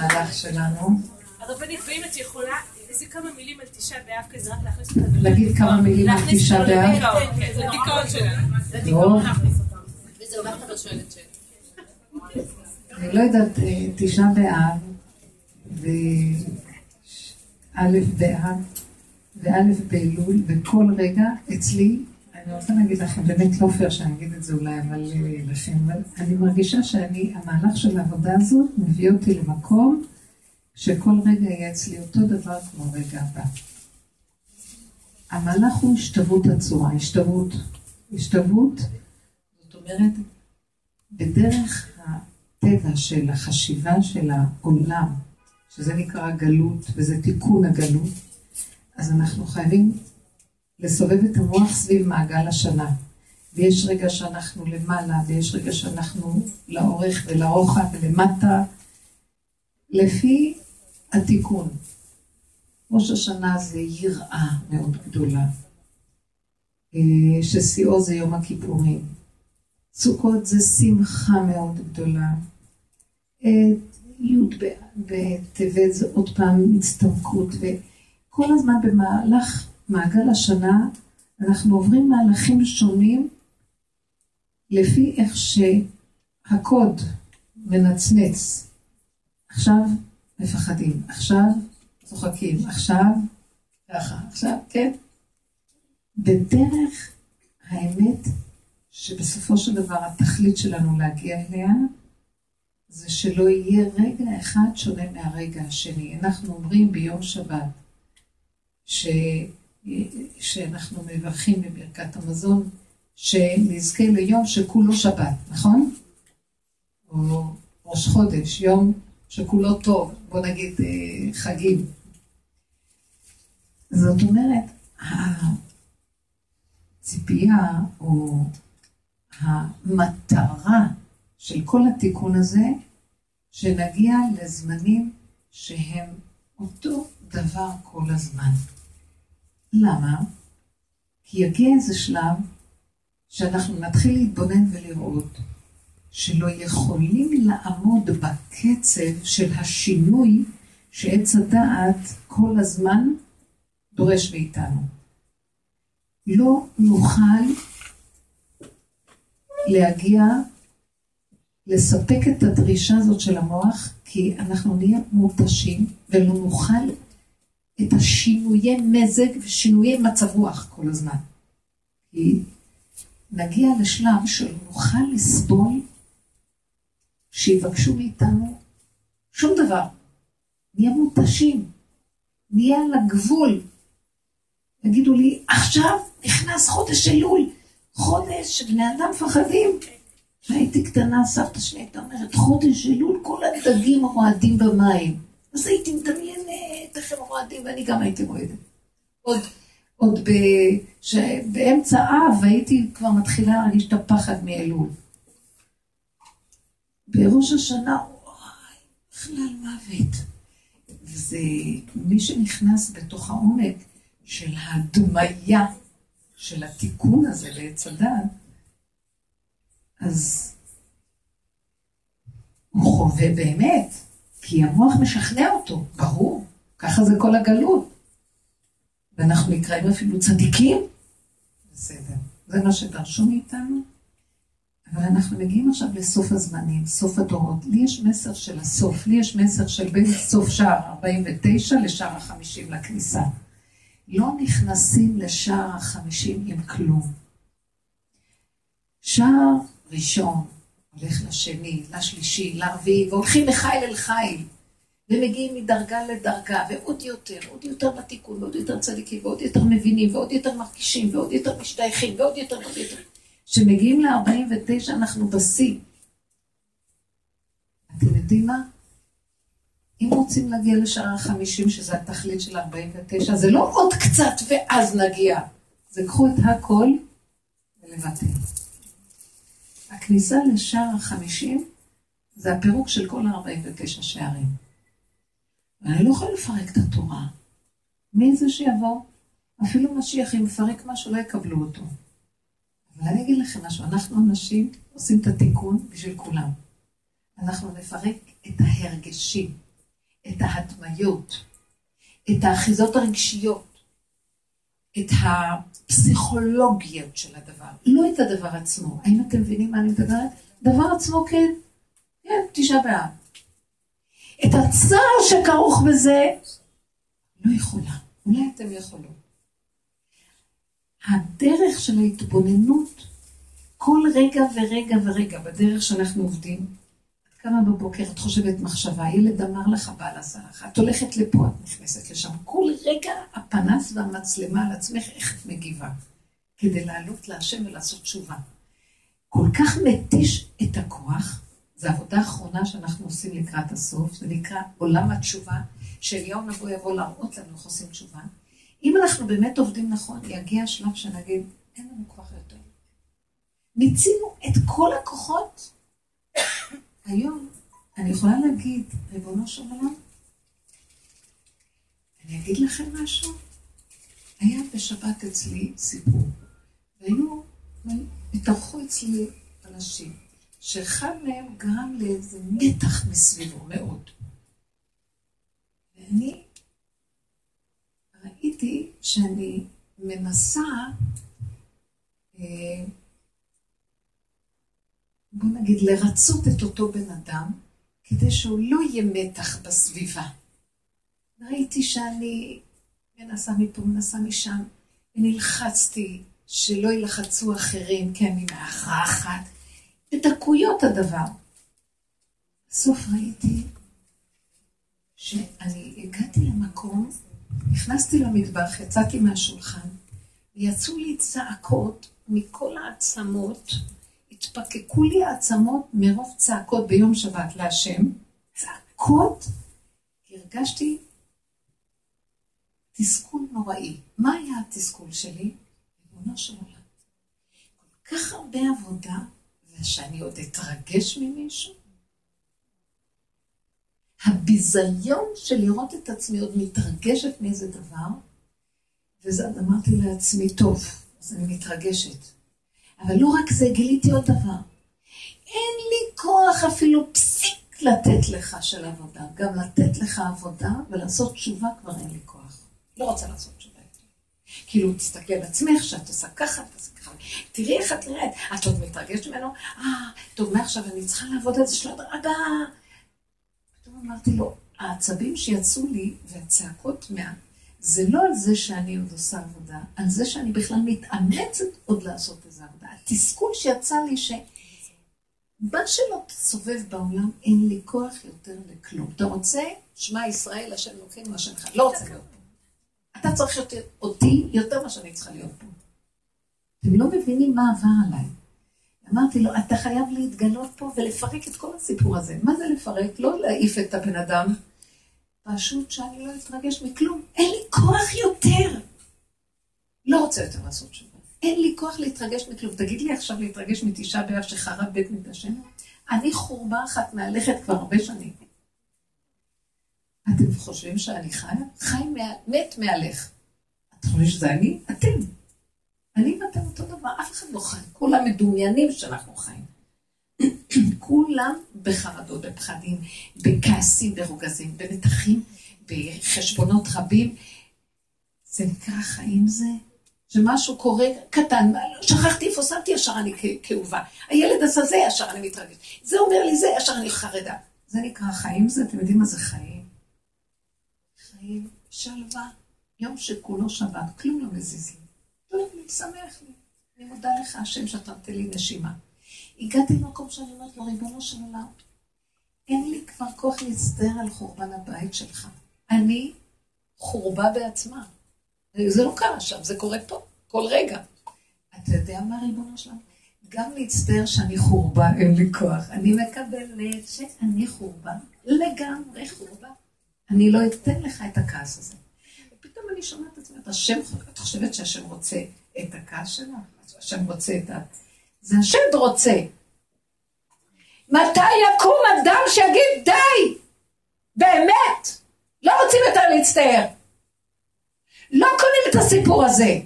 המהלך שלנו. הרבנית, ואם את יכולה, איזה כמה מילים על תשעה באב כזה, רק להכניס אותה. להגיד כמה מילים על תשעה באב? לדיכאון שלנו. לדיכאון וזה אומר לך שואלת שאלה. אני לא יודעת, אה, תשעה באב, וא' באב, וא' באלול, וכל רגע אצלי, אני רוצה להגיד לכם, באמת לא פייר שאני אגיד את זה אולי, אבל אה, לכם, אבל אני מרגישה שאני, המהלך של העבודה הזאת מביא אותי למקום שכל רגע יהיה אצלי אותו דבר כמו הרגע הבא. המהלך הוא השתוות הצורה, השתוות. השתוות, זאת אומרת, בדרך הטבע של החשיבה של העולם, שזה נקרא גלות, וזה תיקון הגלות, אז אנחנו חייבים לסובב את המוח סביב מעגל השנה. ויש רגע שאנחנו למעלה, ויש רגע שאנחנו לאורך ולרוחב ולמטה, לפי התיקון. ראש השנה זה יראה מאוד גדולה, אה, ששיאו זה יום הכיפורים. סוכות זה שמחה מאוד גדולה. י' בטבת זה עוד פעם הצטמקות, וכל הזמן במהלך מעגל השנה אנחנו עוברים מהלכים שונים לפי איך שהקוד מנצנץ. עכשיו מפחדים, עכשיו צוחקים, עכשיו ככה, עכשיו, כן. בדרך האמת שבסופו של דבר התכלית שלנו להגיע אליה, זה שלא יהיה רגע אחד שונה מהרגע השני. אנחנו אומרים ביום שבת, ש... שאנחנו מברכים בברכת המזון, שנזכה ליום שכולו שבת, נכון? או ראש חודש, יום שכולו טוב, בוא נגיד אה, חגים. זאת אומרת, הציפייה או המטרה של כל התיקון הזה, שנגיע לזמנים שהם אותו דבר כל הזמן. למה? כי יגיע איזה שלב שאנחנו נתחיל להתבונן ולראות שלא יכולים לעמוד בקצב של השינוי שעץ הדעת כל הזמן דורש מאיתנו. לא נוכל להגיע, לספק את הדרישה הזאת של המוח, כי אנחנו נהיה מותשים ולא נוכל את השינויי מזג ושינויי מצב רוח כל הזמן. כי נגיע לשלב שלא נוכל לסבול שיבקשו מאיתנו שום דבר. נהיה מותשים, נהיה על הגבול. יגידו לי, עכשיו נכנס חודש אלול, חודש שבני אדם מפחדים. כשהייתי קטנה, סבתא שלי הייתה אומרת, חודש אלול, כל הדגים רועדים במים. אז הייתי מדמיינת הם רועדים, ואני גם הייתי רועדת. עוד, עוד ב, ש, באמצע אב הייתי כבר מתחילה להרגיש את הפחד מאלול. בראש השנה, וואי, בכלל מוות. וזה מי שנכנס בתוך העומק של ההדמיה של התיקון הזה לעץ הדת, אז הוא חווה באמת, כי המוח משכנע אותו, ברור, ככה זה כל הגלות. ואנחנו נקראים אפילו צדיקים, בסדר, זה מה שדרשו מאיתנו. אבל אנחנו מגיעים עכשיו לסוף הזמנים, סוף הדורות. לי יש מסר של הסוף, לי יש מסר של בין סוף שער 49 לשער ה-50 לכניסה. לא נכנסים לשער החמישים עם כלום. שער ראשון הולך לשני, לשלישי, לרביעי, והולכים מחיל אל חיל. ומגיעים מדרגה לדרגה, ועוד יותר, עוד יותר בתיקון, ועוד יותר צדיקים, ועוד יותר מבינים, ועוד יותר מרגישים, ועוד יותר משתייכים, ועוד יותר, ועוד יותר. כשמגיעים ל-49 אנחנו בשיא. אתם יודעים מה? אם רוצים להגיע לשער החמישים, שזה התכלית של 49, זה לא עוד קצת ואז נגיע. זה קחו את הכל ולבטל. הכניסה לשער החמישים זה הפירוק של כל ה-49 שערים. ואני לא יכולה לפרק את התורה. מי זה שיבוא? אפילו משיח, אם יפרק משהו, לא יקבלו אותו. אבל אני אגיד לכם משהו, אנחנו אנשים עושים את התיקון בשביל כולם. אנחנו נפרק את ההרגשים. את ההדמיות, את האחיזות הרגשיות, את הפסיכולוגיות של הדבר, לא את הדבר עצמו. האם אתם מבינים מה אני מדברת? דבר עצמו כן, כן, תשעה באב. את הצער שכרוך בזה, לא יכולה. אולי אתם יכולות. הדרך של ההתבוננות, כל רגע ורגע ורגע בדרך שאנחנו עובדים, את קמה בבוקר, את חושבת מחשבה, ילד אמר לך, בעל עשה לך, את הולכת לפה, את נכנסת לשם. כל רגע הפנס והמצלמה על עצמך, איך את מגיבה, כדי לעלות להשם ולעשות תשובה. כל כך מתיש את הכוח, זו עבודה אחרונה שאנחנו עושים לקראת הסוף, זה נקרא עולם התשובה, שאליהו נבוא יבוא להראות לנו איך עושים תשובה. אם אנחנו באמת עובדים נכון, יגיע השלב שנגיד, אין לנו כוח יותר. מיצינו את כל הכוחות. היום, אני יכולה להגיד, ריבונו של עולם, אני אגיד לכם משהו? היה בשבת אצלי סיפור, והיו, התארחו אצלי אנשים, שאחד מהם גרם לאיזה מתח מסביבו מאוד. ואני ראיתי שאני מנסה, אה, בוא נגיד, לרצות את אותו בן אדם, כדי שהוא לא יהיה מתח בסביבה. ראיתי שאני מנסה מפה, מנסה משם, ונלחצתי שלא ילחצו אחרים, כי אני מאחרחת. בדקויות הדבר. בסוף ראיתי שאני הגעתי למקום נכנסתי למטבח, יצאתי מהשולחן, ויצאו לי צעקות מכל העצמות, התפקקו לי העצמות מרוב צעקות ביום שבת להשם, צעקות, הרגשתי תסכול נוראי. מה היה התסכול שלי? ריבונו של עולם. כל כך הרבה עבודה, ושאני עוד אתרגש ממישהו? הביזיון של לראות את עצמי עוד מתרגשת מאיזה דבר, וזה אמרתי לעצמי, טוב, אז אני מתרגשת. אבל לא רק זה, גיליתי עוד דבר. אין לי כוח אפילו פסיק לתת לך של עבודה. גם לתת לך עבודה ולעשות תשובה כבר אין לי כוח. לא רוצה לעשות תשובה. כאילו, תסתכלי על עצמך, שאת עושה ככה, תעשה ככה. תראי איך את נראית. את עוד מתרגשת ממנו? אה, טוב, מעכשיו אני צריכה לעבוד על זה של הדרגה. אמרתי לו, העצבים שיצאו לי והצעקות מה... זה לא על זה שאני עוד עושה עבודה, על זה שאני בכלל מתאמצת עוד לעשות איזו עבודה. התסכול שיצא לי ש... מה שלא תסובב בעולם, אין לי כוח יותר לכלום. אתה רוצה? שמע ישראל, השם לוקחים מה שלך. לא רוצה להיות. אתה צריך יותר, אותי יותר ממה שאני צריכה להיות פה. אתם לא מבינים מה עבר עליי. אמרתי לו, אתה חייב להתגלות פה ולפרק את כל הסיפור הזה. מה זה לפרק? לא להעיף את הבן אדם, פשוט שאני לא אתרגש מכלום. אין לי כוח יותר. לא רוצה יותר לעשות תשובה. אין לי כוח להתרגש מכלום. תגיד לי עכשיו להתרגש מתשעה באב שחרב בית מקדשנו? אני חורבה אחת מהלכת כבר הרבה שנים. אתם חושבים שאני חיה? חי מת מהלך. אתם חושבים שזה אני? אתם. אני ואתם אותו דבר, אף אחד לא חי. כולם מדומיינים שאנחנו חיים. כולם בחרדות, בפחדים, בכעסים, ברוגזים, במתחים, בחשבונות רבים. זה נקרא חיים זה? שמשהו קורה קטן, שכחתי איפה שמתי, ישר אני כאובה. הילד עשה זה, ישר אני מתרגש. זה אומר לי זה, ישר אני חרדה. זה נקרא חיים זה? אתם יודעים מה זה חיים? חיים, שלווה, יום שכולו שבת, כלום לא מזיזים. לא, אני שמח לי. אני מודה לך, השם, שאתה נותן לי נשימה. הגעתי למקום שאני אומרת לו, ריבונו של עולם, אין לי כבר כוח להצטער על חורבן הבית שלך. אני חורבה בעצמה. זה לא קרה שם, זה קורה פה, כל רגע. אתה יודע מה, ריבונו שלנו? גם להצטער שאני חורבה, אין לי כוח. אני מקבלת שאני חורבה, לגמרי חורבה. אני לא אתן לך את הכעס הזה. ופתאום אני שומעת את עצמי, השם, את חושבת שהשם רוצה את הכעס שלך? השם רוצה את ה... זה השם רוצה. מתי יקום אדם שיגיד די? באמת. לא רוצים יותר להצטער. לא קונים את הסיפור הזה.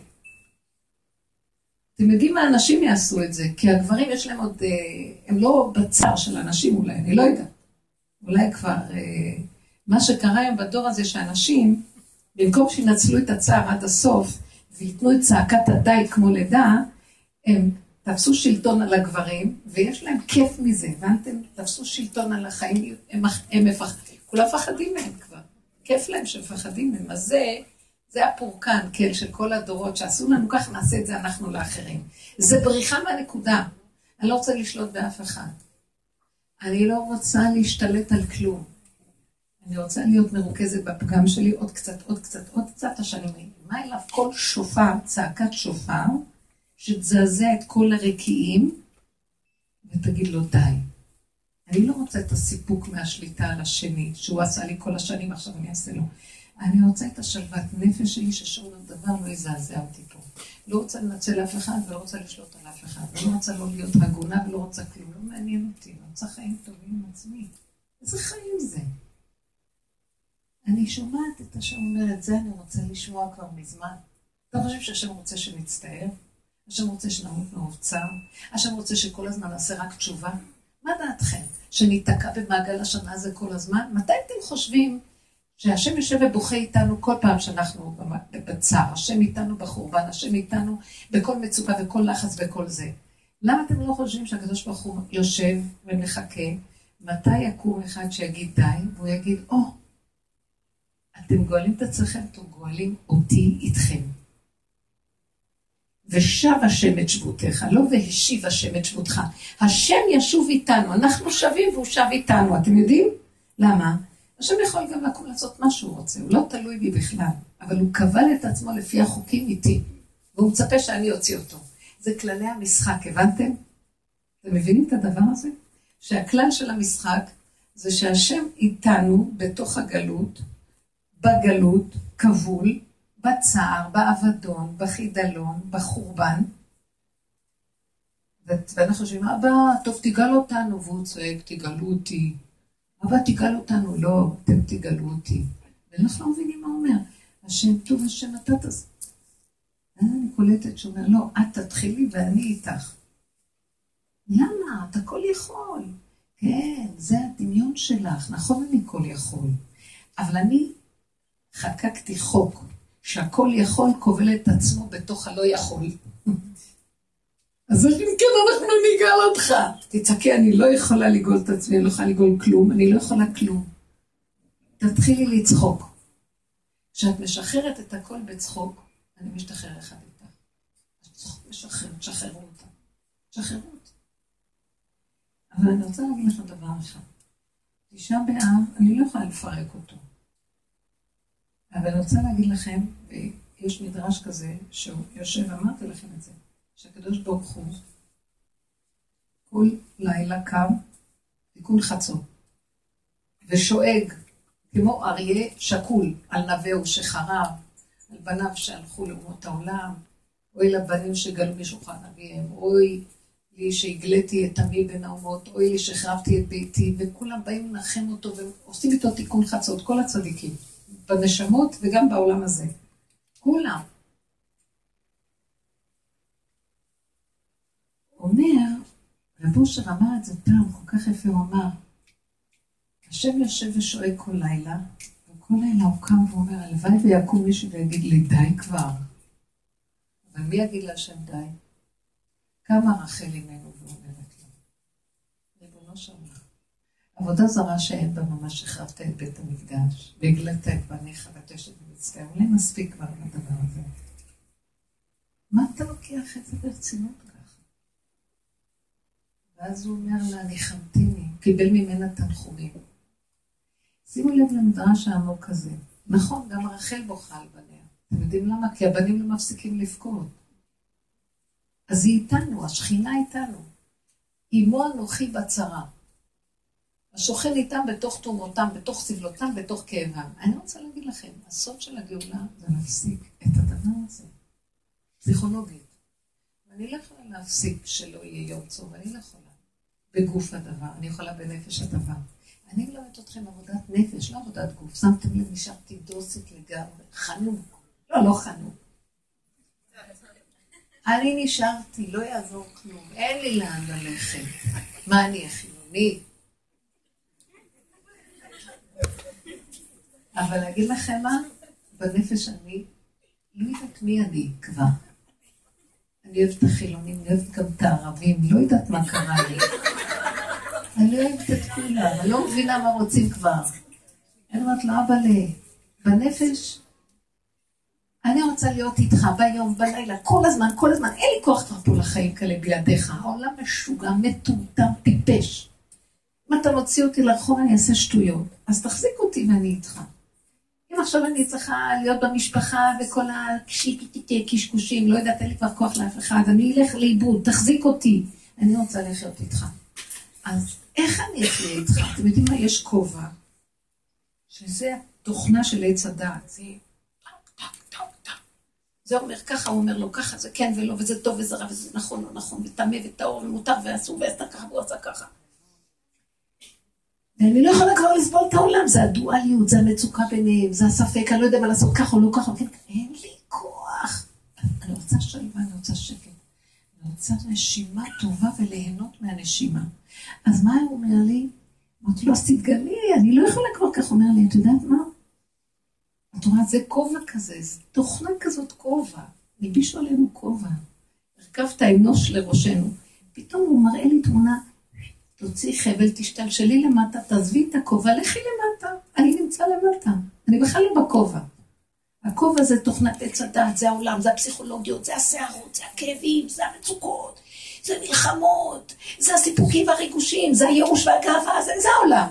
אתם יודעים מה הנשים יעשו את זה, כי הגברים יש להם עוד, אה, הם לא בצער של הנשים אולי, אני לא יודעת. אולי כבר אה, מה שקרה היום בדור הזה, שאנשים, במקום שינצלו את הצער עד הסוף, וייתנו את צעקת הדי כמו לידה, הם תפסו שלטון על הגברים, ויש להם כיף מזה, הבנתם? תפסו שלטון על החיים, הם, הם מפחדים, כולם מפחדים מהם כבר. כיף להם שמפחדים מהם. אז זה, זה הפורקן, כן, של כל הדורות, שעשו לנו כך, נעשה את זה אנחנו לאחרים. זה בריחה מהנקודה. אני לא רוצה לשלוט באף אחד. אני לא רוצה להשתלט על כלום. אני רוצה להיות מרוכזת בפגם שלי עוד קצת, עוד קצת, עוד קצת, השנים מה אליו כל שופר, צעקת שופר, שתזעזע את כל הרקיעים, ותגיד לו די. אני לא רוצה את הסיפוק מהשליטה על השני, שהוא עשה לי כל השנים, עכשיו אני אעשה לו. אני רוצה את השלוות נפש שלי, ששום דבר לא יזעזע אותי פה. לא רוצה לנצל אף אחד ולא רוצה לשלוט על אף אחד. לא רוצה לא להיות הגונה ולא רוצה כלום. לא מעניין אותי, אני רוצה חיים טובים עם עצמי. איזה חיים זה? אני שומעת את השם אומר, את זה אני רוצה לשמוע כבר מזמן. אתה חושב שהשם רוצה שנצטער? השם רוצה שנמות מרוב צער? השם רוצה שכל הזמן נעשה רק תשובה? מה דעתכם? שניתקע במעגל השנה הזה כל הזמן? מתי אתם חושבים שהשם יושב ובוכה איתנו כל פעם שאנחנו בצער? השם איתנו בחורבן, השם איתנו בכל מצוקה וכל לחץ וכל זה. למה אתם לא חושבים שהקדוש ברוך הוא יושב ומחכה? מתי יקום אחד שיגיד די, והוא יגיד, או, oh, אתם גואלים את עצמכם, אתם גואלים אותי איתכם. ושב השם את שבותיך, לא והשיב השם את שבותך. השם ישוב איתנו, אנחנו שווים והוא שב איתנו, אתם יודעים? למה? השם יכול גם לקום לעשות מה שהוא רוצה, הוא לא תלוי בי בכלל, אבל הוא קבל את עצמו לפי החוקים איתי, והוא מצפה שאני אוציא אותו. זה כללי המשחק, הבנתם? אתם מבינים את הדבר הזה? שהכלל של המשחק זה שהשם איתנו בתוך הגלות, בגלות, כבול, בצער, באבדון, בחידלון, בחורבן. ואנחנו חושבים, אבא, טוב, תגאל אותנו, והוא צועק, תגאלו אותי. אבא, תגאל אותנו. לא, אתם תגאלו אותי. ואנחנו לא מבינים מה הוא אומר. השם טוב, השם אתה תעשה. אני קולטת שהוא אומר, לא, את תתחילי ואני איתך. למה? אתה כל יכול. כן, זה הדמיון שלך. נכון, אני כל יכול. אבל אני חקקתי חוק, שהכל יכול כובל את עצמו בתוך הלא יכול. אז איך אם כן אנחנו ניגל אותך? תצעקי, אני לא יכולה לגאול את עצמי, אני לא יכולה לגאול כלום, אני לא יכולה כלום. תתחילי לצחוק. כשאת משחררת את הכל בצחוק, אני משתחרר אחד איתך. משחרר, תשחררו אותה. תשחררו אותה. אבל אני רוצה להגיד לך דבר אחד. תשעה באב, אני לא יכולה לפרק אותו. אבל אני רוצה להגיד לכם, יש מדרש כזה, שהוא יושב, אמרתי לכם את זה, שהקדוש ברוך הוא כל לילה קם, תיקון חצות, ושואג, כמו אריה שקול, על נביאו שחרב, על בניו שהלכו לאומות העולם, אוי לבנים שגלו משולחן אביהם, אוי לי שהגליתי את עמי בין האומות, אוי לי שהחרבתי את ביתי, וכולם באים לנחם אותו ועושים איתו תיקון חצות, כל הצדיקים. בנשמות וגם בעולם הזה. כולם. אומר, רב אושר אמר את זה פעם, כל כך יפה, הוא אמר, השם יושב ושואג כל לילה, וכל לילה הוא קם ואומר, הלוואי ויקום מישהו ויגיד לי, די כבר. אבל מי יגיד להשם די? כמה רחל אימנו ואומרת לו, ריבונו של עולם. עבודה זרה שאין בה ממש החרבת את בית המקדש, והגלת את בניך ותשת ומצטער, אולי מספיק כבר לדבר הזה. מה אתה לוקח את זה ברצינות ככה? ואז הוא אומר לה, ניחמתיני, קיבל ממנה תנחומים. שימו לב למדרש העמוק הזה. נכון, גם רחל בוכה על בניה. אתם יודעים למה? כי הבנים לא מפסיקים לבכות. אז היא איתנו, השכינה איתנו. אמו אנוכי בצרה. השוכן איתם בתוך תרומותם, בתוך סבלותם, בתוך כאבם. אני רוצה להגיד לכם, הסוף של הגאולה זה להפסיק את הדבר הזה, פסיכולוגית. אני לא יכולה להפסיק שלא יהיה יום צום, אני לא יכולה. בגוף הדבר, אני יכולה בנפש הדבר. אני מלמדת אתכם עבודת נפש, לא עבודת גוף. שמתם לב, נשארתי דוסית לגמרי, חנוק. לא, לא חנוק. אני נשארתי, לא יעזור כלום, אין לי לאן ללכת. מה, אני חילונית? אבל להגיד לכם מה? בנפש אני לא יודעת מי אני כבר. אני אוהבת את החילונים, אני אוהבת גם את הערבים, לא יודעת מה קרה לי. אני אוהבת את כולם, אני לא מבינה מה רוצים כבר. אני אומרת לו, אבא, בנפש, אני רוצה להיות איתך ביום, בלילה, כל הזמן, כל הזמן, אין לי כוח כבר פה לחיים כאלה בלעדיך. העולם משוגע, מטומטם, טיפש. אם אתה מוציא אותי לרחוב, אני אעשה שטויות. אז תחזיק אותי ואני איתך. אם עכשיו אני צריכה להיות במשפחה וכל הקשקושים, לא יודעת, אין לי כבר כוח לאף אחד, אני אלך לאיבוד, תחזיק אותי. אני רוצה לחיות איתך. אז איך אני אחיה איתך? אתם יודעים מה? יש כובע, שזה התוכנה של עץ הדעת. זה זה אומר ככה, הוא אומר לו ככה, זה כן ולא, וזה טוב וזה רע, וזה נכון לא נכון, וטמא וטהור ומותר ואסור, ועשתה ככה והוא עשה ככה. ואני לא יכולה כבר לסבול את העולם, זה הדואליות, זה המצוקה ביניהם, זה הספק, אני לא יודע מה לעשות ככה או לא ככה, אין לי כוח. אני רוצה שלווה, אני רוצה שקט. אני רוצה נשימה טובה וליהנות מהנשימה. אז מה הוא אומר לי? אמרתי לו, אז תתגלי, אני לא יכולה כבר כך. אומר לי, את יודעת מה? את רואה, זה כובע כזה, זה תוכנה כזאת כובע. הלבישו עלינו כובע. הרכבת אנוש לראשנו. פתאום הוא מראה לי תמונה תוציאי חבל, תשתלשלי למטה, תעזבי את הכובע, לכי למטה. אני נמצא למטה. אני בכלל לא בכובע. הכובע זה תוכנת עץ הדת, זה העולם, זה הפסיכולוגיות, זה הסערות, זה הכאבים, זה המצוקות, זה מלחמות, זה הסיפוקים והריגושים, זה הייאוש והגאווה, זה, זה העולם.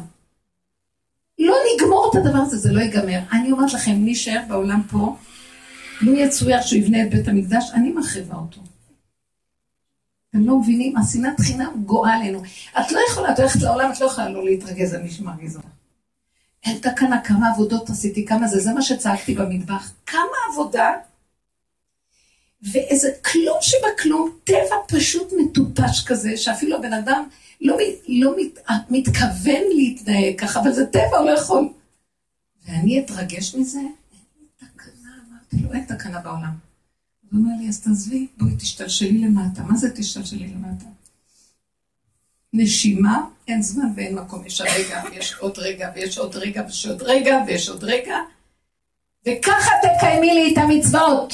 לא נגמור את הדבר הזה, זה לא ייגמר. אני אומרת לכם, מי יישאר בעולם פה, לו יצויר שהוא יבנה את בית המקדש, אני מחריבה אותו. אתם לא מבינים? השנאת חינם גואה עלינו. את לא יכולה, את הולכת לעולם, את לא יכולה לא להתרגז על מי שמרגיז אותך. אין תקנה, כמה עבודות עשיתי, כמה זה, זה מה שצעקתי במטבח. כמה עבודה, ואיזה כלום שבכלום, טבע פשוט מטופש כזה, שאפילו הבן אדם לא, לא מת, מתכוון להתנהג ככה, אבל זה טבע, הוא לא יכול. ואני אתרגש מזה? אין תקנה, אמרתי לו, אין תקנה בעולם. הוא אומר לי, אז תעזבי, בואי תשתלשלי למטה. מה זה תשתלשלי למטה? נשימה, אין זמן ואין מקום. יש הרגע, ויש עוד רגע, ויש עוד רגע, ויש עוד רגע, ויש עוד רגע. וככה תקיימי לי את המצוות.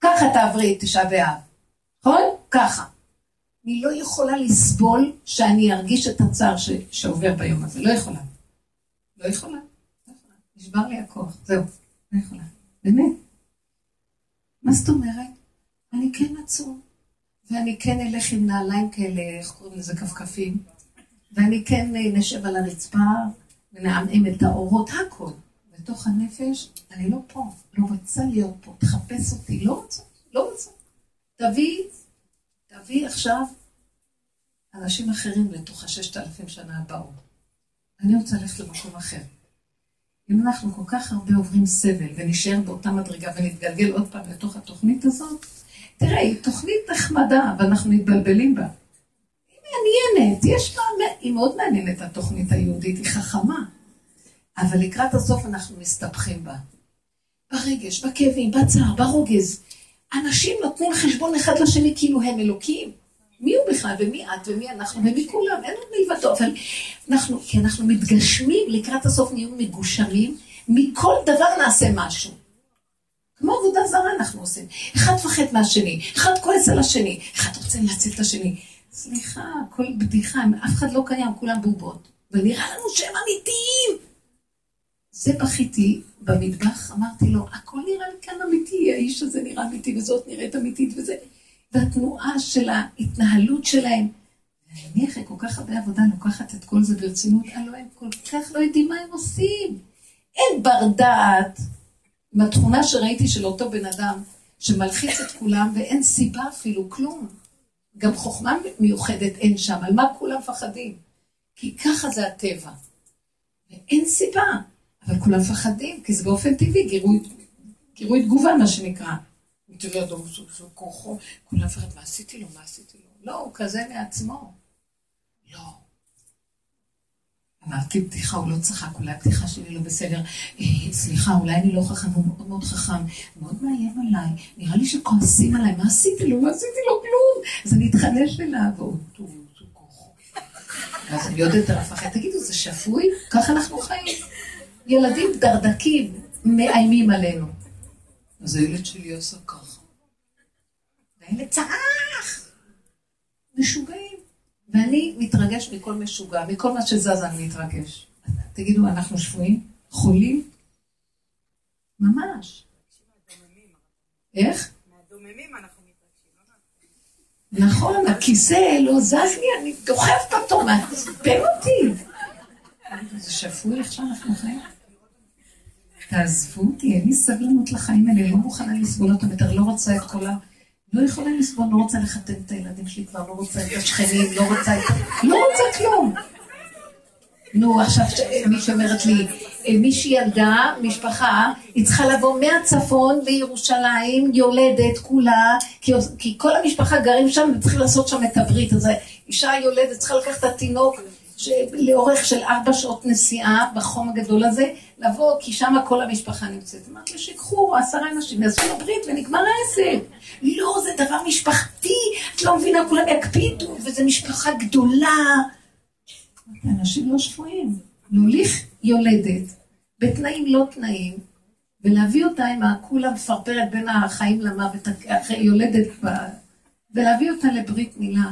ככה תעברי את תשעה באב. נכון? ככה. אני לא יכולה לסבול שאני ארגיש את הצער ש... שעובר ביום הזה. לא יכולה. לא יכולה. לא יכולה. נשבר לי הכוח. זהו. לא יכולה. באמת. מה זאת אומרת? אני כן אצום, ואני כן אלך עם נעליים כאלה, איך קוראים לזה, כפכפים, ואני כן אה, נשב על הרצפה ונעמעם את האורות, הכל. בתוך הנפש, אני לא פה, לא רוצה להיות פה, תחפש אותי, לא רוצה, לא רוצה. תביא, תביא עכשיו אנשים אחרים לתוך הששת אלפים שנה הבאות. אני רוצה ללכת למקום אחר. אם אנחנו כל כך הרבה עוברים סבל ונשאר באותה מדרגה ונתגלגל עוד פעם לתוך התוכנית הזאת, תראה, היא תוכנית נחמדה, ואנחנו מתבלבלים בה. היא מעניינת, יש לה, היא מאוד מעניינת התוכנית היהודית, היא חכמה. אבל לקראת הסוף אנחנו מסתבכים בה. ברגש, בכאבים, בצער, ברוגז. אנשים נותנים חשבון אחד לשני כאילו הם אלוקים. מי הוא בכלל, ומי את, ומי אנחנו, ומי כולם, אין עוד מלבדו, אבל אנחנו, כי אנחנו מתגשמים, לקראת הסוף נהיו מגושמים, מכל דבר נעשה משהו. כמו עבודה זרה אנחנו עושים. אחד מפחד מהשני, אחד כועס על השני, אחד רוצה לנצל את השני. סליחה, כל בדיחה, אף אחד לא קיים, כולם בובות. ונראה לנו שהם אמיתיים. זה בכיתי במטבח, אמרתי לו, הכל נראה לי כאן אמיתי, האיש הזה נראה אמיתי, וזאת נראית אמיתית, וזה... והתנועה של ההתנהלות שלהם. ואני אחרי כל כך הרבה עבודה לוקחת את כל זה ברצינות, הלוא הם כל כך לא יודעים מה הם עושים. אין בר דעת עם התכונה שראיתי של אותו בן אדם שמלחיץ את כולם ואין סיבה אפילו, כלום. גם חוכמה מיוחדת אין שם, על מה כולם מפחדים? כי ככה זה הטבע. ואין סיבה, אבל כולם מפחדים, כי זה באופן טבעי, גירוי, גירוי תגובה, מה שנקרא. כולם מפחד, מה עשיתי לו, מה עשיתי לו? לא, הוא כזה מעצמו. לא. אמרתי בדיחה, הוא לא צחק, אולי הבדיחה שלי לא בסדר. אה, סליחה, אולי אני לא חכם, הוא מאוד מאוד חכם, מאוד מאיים עליי, נראה לי שכועסים עליי, מה עשיתי לו, מה עשיתי לו, כלום. אז אני אתחנש אליו, והוא כוחו. אז אני עוד יותר אפחד, תגידו, זה שפוי? ככה אנחנו חיים. ילדים דרדקים מאיימים עלינו. אז הילד שלי עשה ככה. והילד צרח! משוגעים. ואני מתרגש מכל משוגע, מכל מה שזז אני מתרגש. תגידו, אנחנו שבויים? חולים? ממש. איך? מהדוממים אנחנו מתרגשים. נכון, הכיסא לא זז לי, אני דוחפת אותו, מעצבן אותי. זה שפוי איך שאנחנו חיים. תעזבו אותי, אין לי סבלנות לחיים האלה, לא מוכנה לסבול אותם יותר, לא רוצה את כל ה... לא יכולה לסבול, לא רוצה לחתן את הילדים שלי כבר, לא רוצה את השכנים, לא רוצה את... לא רוצה כלום. נו, עכשיו מישהי אומרת לי, אה, מישהי ילדה, משפחה, היא צריכה לבוא מהצפון לירושלים, יולדת כולה, כי, כי כל המשפחה גרים שם וצריכים לעשות שם את הברית. אז האישה היולדת צריכה לקחת את התינוק לאורך של ארבע שעות נסיעה בחום הגדול הזה, לבוא, כי שם כל המשפחה נמצאת. אמרתי לה, שיקחו עשרה אנשים, יעשו לו ברית ונגמר העסק. לא, זה דבר משפחתי, את לא מבינה, כולם יקפידו, וזו משפחה גדולה. אנשים לא שפויים. להוליך יולדת, בתנאים לא תנאים, ולהביא אותה עם הכולה מפרפרת בין החיים למוות, אחרי יולדת, ולהביא אותה לברית מילה,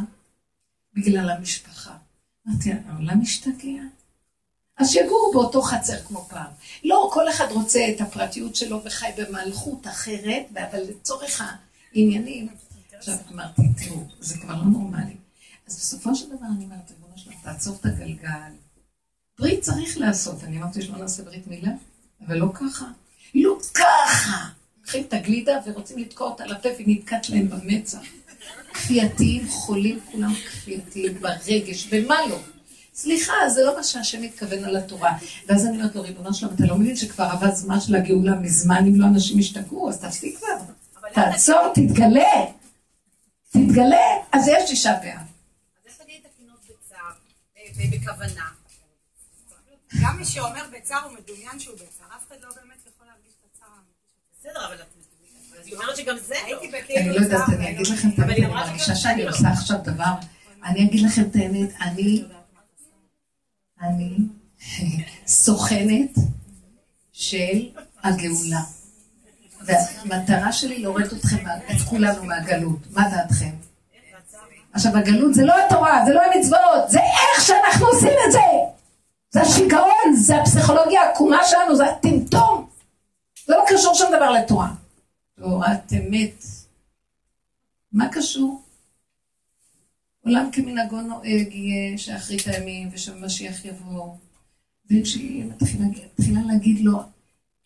בגלל המשפחה. אמרתי, העולם משתגע. אז שיגורו באותו חצר כמו פעם. לא, כל אחד רוצה את הפרטיות שלו וחי במלכות אחרת, אבל לצורך העניינים, עכשיו אמרתי, תראו, זה כבר לא נורמלי. אז בסופו של דבר אני אומרת, ריבונו שלנו, תעצור את הגלגל. ברית צריך לעשות. אני אמרתי שלא נעשה ברית מילה, אבל לא ככה. לא ככה. לוקחים את הגלידה ורוצים לתקוע אותה לפה ונתקעת להם במצח. כפייתיים, חולים כולם כפייתיים ברגש, ומה לא? סליחה, זה לא מה שהשם מתכוון על התורה. ואז אני אומרת לו, ריבונו שלום, אתה לא מבין שכבר עבד זמן של הגאולה מזמן, אם לא אנשים ישתגעו, אז תפסיק כבר. תעצור, תתגלה. תתגלה, אז יש אישה באב. אז איך תגיד את הקינות בצער ובכוונה? גם מי שאומר בצער הוא מדומיין שהוא בצער, אף אחד לא באמת יכול להרגיש את הצער בסדר, אבל היא אומרת שגם זה לא. אני לא יודעת, אני אגיד לכם את האמת, אני מרגישה שאני עושה עכשיו דבר, אני אגיד לכם את האמת, אני, אני סוכנת של הגאולה. והמטרה שלי להוריד אתכם, את כולנו מהגלות. מה דעתכם? עכשיו, הגלות זה לא התורה, זה לא המצוות, זה איך שאנחנו עושים את זה. זה השיגעון, זה הפסיכולוגיה העקומה שלנו, זה הטמטום. זה לא קשור שום דבר לתורה. תורת אמת. מה קשור? עולם כמנהגו נוהג יהיה שאחרית הימים ושמשיח יבוא. בן שלי מתחילה להגיד לו, הוא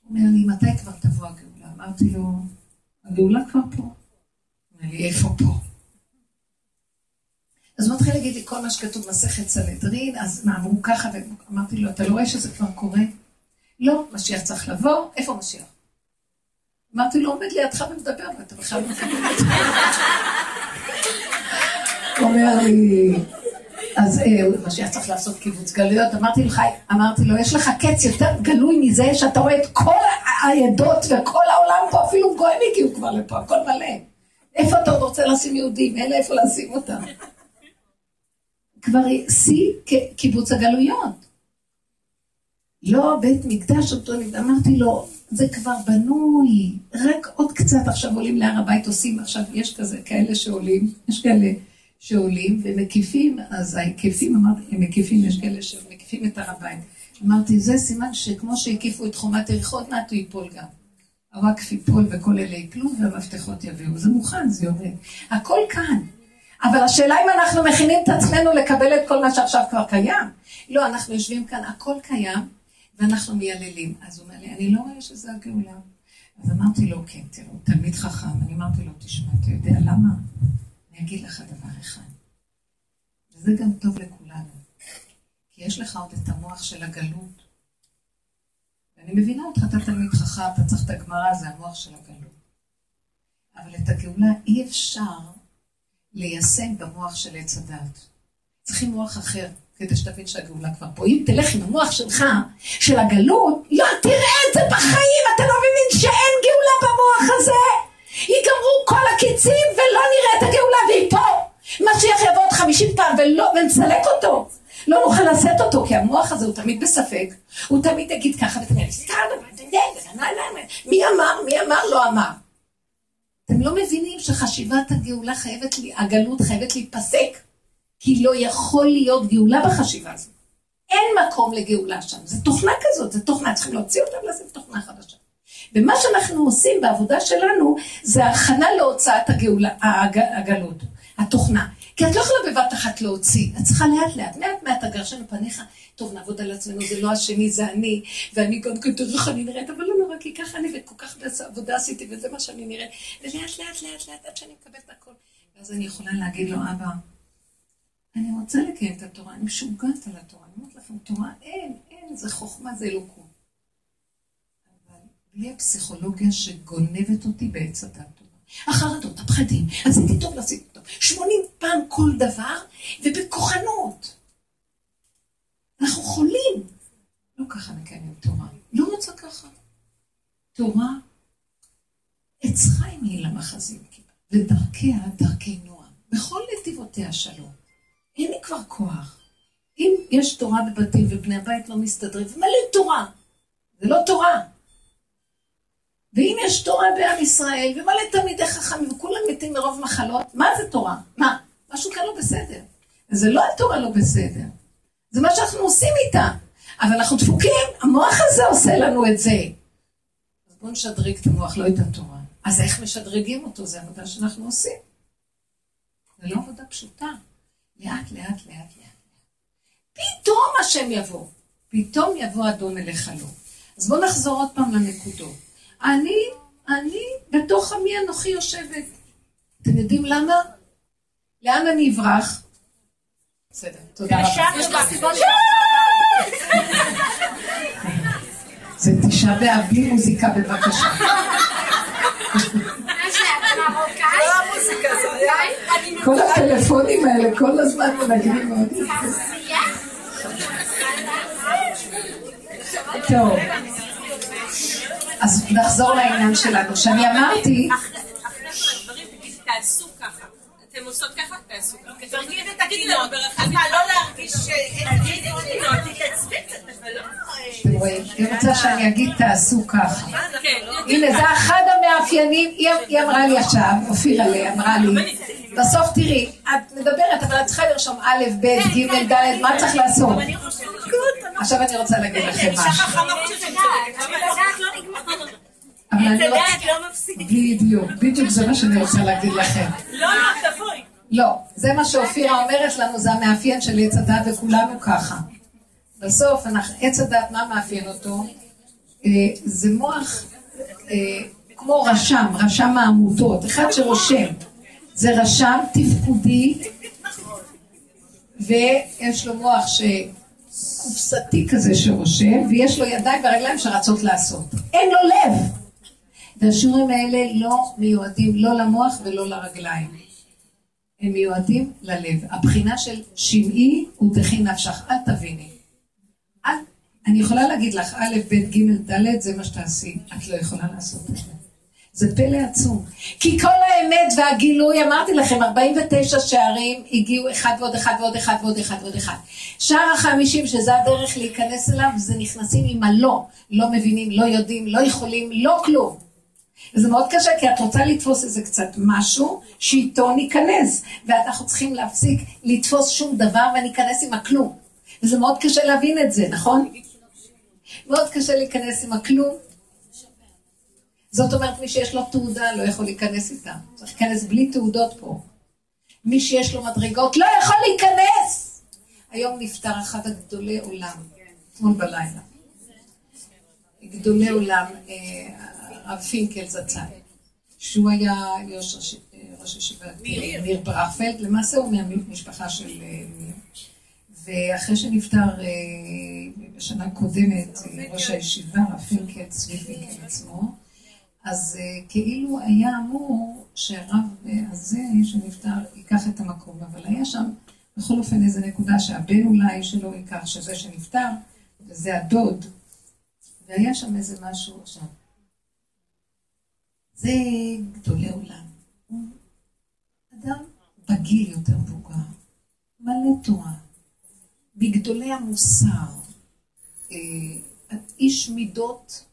אומר לי, מתי כבר תבוא הגאולה? אמרתי לו, הגאולה כבר פה. אומר לי, איפה פה? אז הוא מתחיל להגיד לי כל מה שכתוב במסכת סנהדרין, אז מה, אמרו ככה, ואמרתי לו, אתה לא רואה שזה כבר קורה? לא, משיח צריך לבוא, איפה משיח? אמרתי לו, עומד לידך ומדבר, ואתה בכלל לא אומר לי, אז אה, משיח צריך לעשות קיבוץ גלויות. אמרתי לך, אמרתי לו, יש לך קץ יותר גלוי מזה שאתה רואה את כל העדות וכל העולם פה, אפילו גויים הגיעו כבר לפה, הכל מלא. איפה אתה עוד רוצה לשים יהודים? אין איפה לשים אותם. כבר שיא קיבוץ הגלויות. לא בית מקדש אותו, אמרתי לו, זה כבר בנוי, רק עוד קצת עכשיו עולים להר הבית, עושים עכשיו, יש כזה, כאלה שעולים, יש כאלה שעולים ומקיפים, אז ההיקפים, אמרתי, הם מקיפים, יש כאלה שמקיפים את הר הבית. אמרתי, זה סימן שכמו שהקיפו את חומת יריחו, עוד מעט הוא ייפול גם. הוואקף ייפול וכל אלה ייפלו והמפתחות יביאו, זה מוכן, זה יורד. הכל כאן. אבל השאלה אם אנחנו מכינים את עצמנו לקבל את כל מה שעכשיו כבר קיים. לא, אנחנו יושבים כאן, הכל קיים, ואנחנו מייללים. אז הוא אומר לי, אני לא רואה שזה הגאולה. אז אמרתי לו, כן, תראו, תלמיד חכם. אני אמרתי לו, תשמע, אתה יודע למה? אני אגיד לך דבר אחד. וזה גם טוב לכולנו. כי יש לך עוד את המוח של הגלות. ואני מבינה אותך, אתה תלמיד חכם, אתה צריך את הגמרא, זה המוח של הגלות. אבל את הגאולה אי אפשר ליישם במוח של עץ הדת. צריכים מוח אחר, כדי שתבין שהגאולה כבר פה. אם תלך עם המוח שלך, של הגלות, לא תראה את זה בחיים, אתה לא מבין שאין גאולה במוח הזה. ייגמרו כל הקיצים ולא נראה את הגאולה, והיא פה. משיח יבוא עוד חמישים פעם ולא, ונסלק אותו. לא נוכל לשאת אותו, כי המוח הזה הוא תמיד בספק, הוא תמיד יגיד ככה ותגיד, מי אמר, מי אמר, לא אמר. אתם לא מבינים שחשיבת הגאולה חייבת, הגלות חייבת להיפסק, כי לא יכול להיות גאולה בחשיבה הזאת. אין מקום לגאולה שם, זה תוכנה כזאת, זה תוכנה, צריכים להוציא אותה ולשים תוכנה חדשה. ומה שאנחנו עושים בעבודה שלנו, זה הכנה להוצאת הגאולה, הגלות, התוכנה. כי את לא יכולה בבת אחת להוציא, את צריכה לאט לאט, מעט מעט הגרשנו פניך, טוב נעבוד על עצמנו, זה לא השני, זה אני, ואני גם כתוב איך אני נראית, אבל לא נורא, כי ככה אני, וכל כך עבודה עשיתי, וזה מה שאני נראית, ולאט לאט לאט לאט עד שאני מקבלת הכל. ואז אני יכולה להגיד לו, אבא, אני רוצה לקיים את התורה, אני משוגעת על התורה, אני אומרת לכם, תורה אין, אין, זה חוכמה, זה אלוקות. אבל בלי הפסיכולוגיה שגונבת אותי בעץ הדת. החרדות, הפחדים, עשיתי טוב, לא עשיתי. שמונים פעם כל דבר, ובכוחנות. אנחנו חולים. לא ככה מקיימים תורה. לא רוצה ככה. תורה, עץ חיים היא למחזים, ודרכיה דרכי נועם. בכל נתיבותיה שלום. אין לי כבר כוח. אם יש תורה בבתים ובני הבית לא מסתדרים, ומלא תורה. זה לא תורה. ואם יש תורה בעם ישראל, ומלא תלמידי חכמים, וכולם מתים מרוב מחלות, מה זה תורה? מה? משהו כאן לא בסדר. זה לא התורה לא בסדר. זה מה שאנחנו עושים איתה. אבל אנחנו דפוקים, המוח הזה עושה לנו את זה. אז בואו נשדרג את המוח, לא את התורה. אז איך משדרגים אותו? זה עבודה שאנחנו עושים. זה לא עבודה פשוטה. לאט, לאט, לאט, לאט. פתאום השם יבוא. פתאום יבוא אדון אליך לא. אז בואו נחזור עוד פעם לנקודות. אני, אני, בתוך עמי אנוכי יושבת. אתם יודעים למה? לאן אני אברח? בסדר, תודה רבה. זה תשעה באב בלי מוזיקה בבקשה. כל הטלפונים האלה כל הזמן מנגנים מאוד. טוב, אז נחזור לעניין שלנו, שאני אמרתי... תעשו ככה. אתם עושות ככה, תעשו ככה. תרגיל את הקינות. לא להרגיש ש... תתעצבי קצת, אבל לא... היא רוצה שאני אגיד תעשו ככה. הנה, זה אחד המאפיינים, היא אמרה לי עכשיו, אופירה לי, אמרה לי, בסוף תראי, את מדברת, אבל את צריכה לרשום א', ב', ג', ד', מה צריך לעשות? עכשיו אני רוצה להגיד לכם משהו. אבל אני רוצה... בדיוק, בדיוק זה מה שאני רוצה להגיד לכם. לא, לא, תבואי. לא, זה מה שאופירה אומרת לנו, זה המאפיין של עץ הדת וכולנו ככה. בסוף, עץ הדת, מה מאפיין אותו? אה, זה מוח אה, כמו רשם, רשם העמותות, אחד שרושם. זה רשם תפקודי, ויש לו מוח שקופסתי כזה שרושם, ויש לו ידיים ורגליים שרצות לעשות. אין לו לב. והשיעורים האלה לא מיועדים לא למוח ולא לרגליים. הם מיועדים ללב. הבחינה של שמעי ותכי נפשך, אל תביני. אל, אני יכולה להגיד לך, א', ב', ג', ד', זה מה שתעשי. את לא יכולה לעשות את זה. זה פלא עצום. כי כל האמת והגילוי, אמרתי לכם, 49 שערים הגיעו אחד ועוד אחד ועוד אחד ועוד אחד ועוד אחד. שער החמישים, שזה הדרך להיכנס אליו, זה נכנסים עם הלא. לא מבינים, לא יודעים, לא יכולים, לא כלום. וזה מאוד קשה, כי את רוצה לתפוס איזה קצת משהו, שאיתו ניכנס. ואנחנו צריכים להפסיק לתפוס שום דבר וניכנס עם הכלום. וזה מאוד קשה להבין את זה, נכון? מאוד קשה להיכנס עם הכלום. זאת אומרת, מי שיש לו תעודה לא יכול להיכנס איתה. צריך להיכנס בלי תעודות פה. מי שיש לו מדרגות לא יכול להיכנס! היום נפטר אחד הגדולי עולם, אתמול בלילה. גדולי עולם, אה, הרב פינקל זצ"ל, שהוא היה ראש ישיבת ניר ברכפלד, למעשה הוא מהמשפחה של ניר. ואחרי שנפטר אה, בשנה קודמת ראש הישיבה, הרב פינקל, צבי פינקל עצמו, אז אה, כאילו היה אמור שהרב הזה שנפטר ייקח את המקום, אבל היה שם בכל אופן איזה נקודה שהבן אולי שלו ייקח, שזה שנפטר, וזה הדוד, והיה שם איזה משהו עכשיו. זה גדולי עולם. אדם בגיל יותר מבוגר, מלא תורה, מגדולי המוסר, אה, איש מידות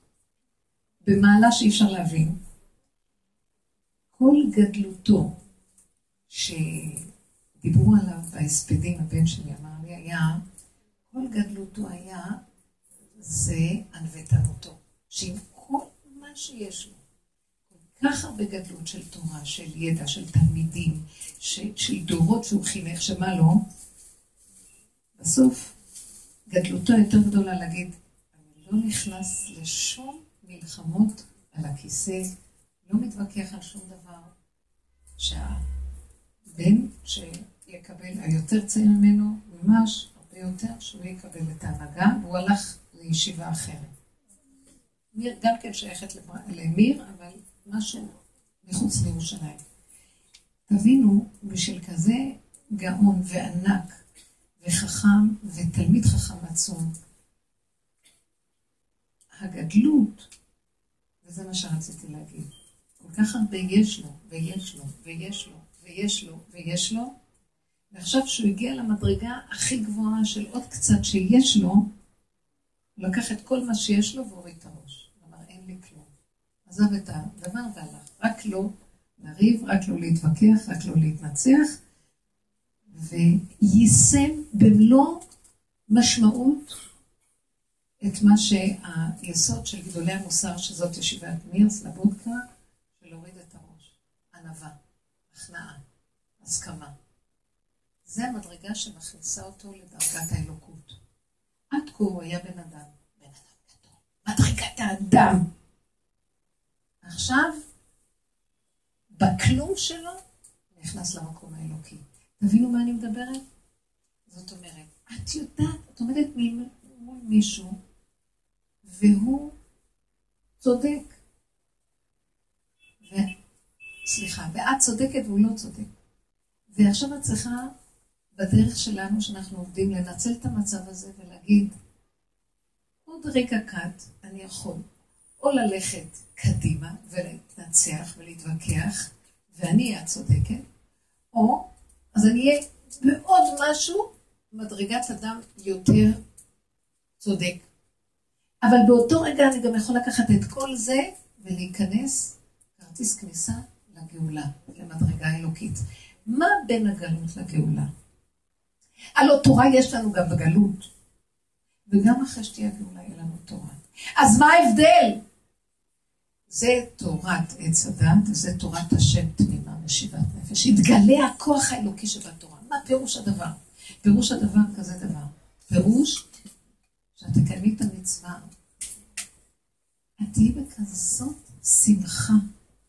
במעלה שאי אפשר להבין. כל גדלותו, שדיברו עליו בהספדים, הבן שלי אמר לי, היה, כל גדלותו היה, זה ענוותנותו. שעם כל מה שיש לו, כך הרבה גדלות של תורה, של ידע, של תלמידים, של, של דורות שהוא חינך, שמה לא? בסוף, גדלותו יותר גדולה להגיד, אני לא נכנס לשום מלחמות על הכיסא, לא מתווכח על שום דבר, שהבן שיקבל, היותר צעיר ממנו, ממש הרבה יותר, שהוא יקבל את ההנהגה, והוא הלך לישיבה אחרת. מיר גם כן שייכת למיר, אבל משהו מחוץ לירושלים. תבינו, בשביל כזה גאון וענק וחכם ותלמיד חכם עצום, הגדלות, וזה מה שרציתי להגיד, כל כך הרבה יש לו, ויש לו, ויש לו, ויש לו, ויש לו, ועכשיו שהוא הגיע למדרגה הכי גבוהה של עוד קצת שיש לו, הוא לקח את כל מה שיש לו והוריד את הראש. אמר, אין לי כלום. עזב את הדבר והלך. רק לא לריב, רק לא להתווכח, רק לא להתנצח, ויישם במלוא משמעות את מה שהיסוד של גדולי המוסר, שזאת ישיבת מיר, סלבודקה, של להוריד את הראש. ענווה, הכנעה, הסכמה. זה המדרגה שמכניסה אותו לדרגת האלוקות. עד כה הוא היה בן אדם, בן אדם גדול, מדרגת האדם. עכשיו, בכלום שלו, נכנס למקום האלוקי. תבינו מה אני מדברת? זאת אומרת, את יודעת, את עומדת מול מישהו, והוא צודק. ו... סליחה, ואת צודקת והוא לא צודק. ועכשיו את צריכה, בדרך שלנו, שאנחנו עובדים, לנצל את המצב הזה ולהגיד, עוד רגע קט אני יכול או ללכת קדימה ולהתנצח ולהתווכח, ואני אהיה הצודקת, או אז אני אהיה בעוד משהו, מדרגת אדם יותר צודק. אבל באותו רגע אני גם יכול לקחת את כל זה ולהיכנס, כרטיס כניסה לגאולה, למדרגה אלוקית. מה בין הגלות לגאולה? הלא תורה יש לנו גם בגלות, וגם אחרי שתהיה גאולה יהיה לנו תורה. אז מה ההבדל? זה תורת עץ הדת, וזה תורת השם תמימה ושיבת נפש. יתגלה הכוח האלוקי שבתורה. מה פירוש הדבר? פירוש הדבר כזה דבר. פירוש שאת תקיימי את המצווה. את תהיי בכזאת שמחה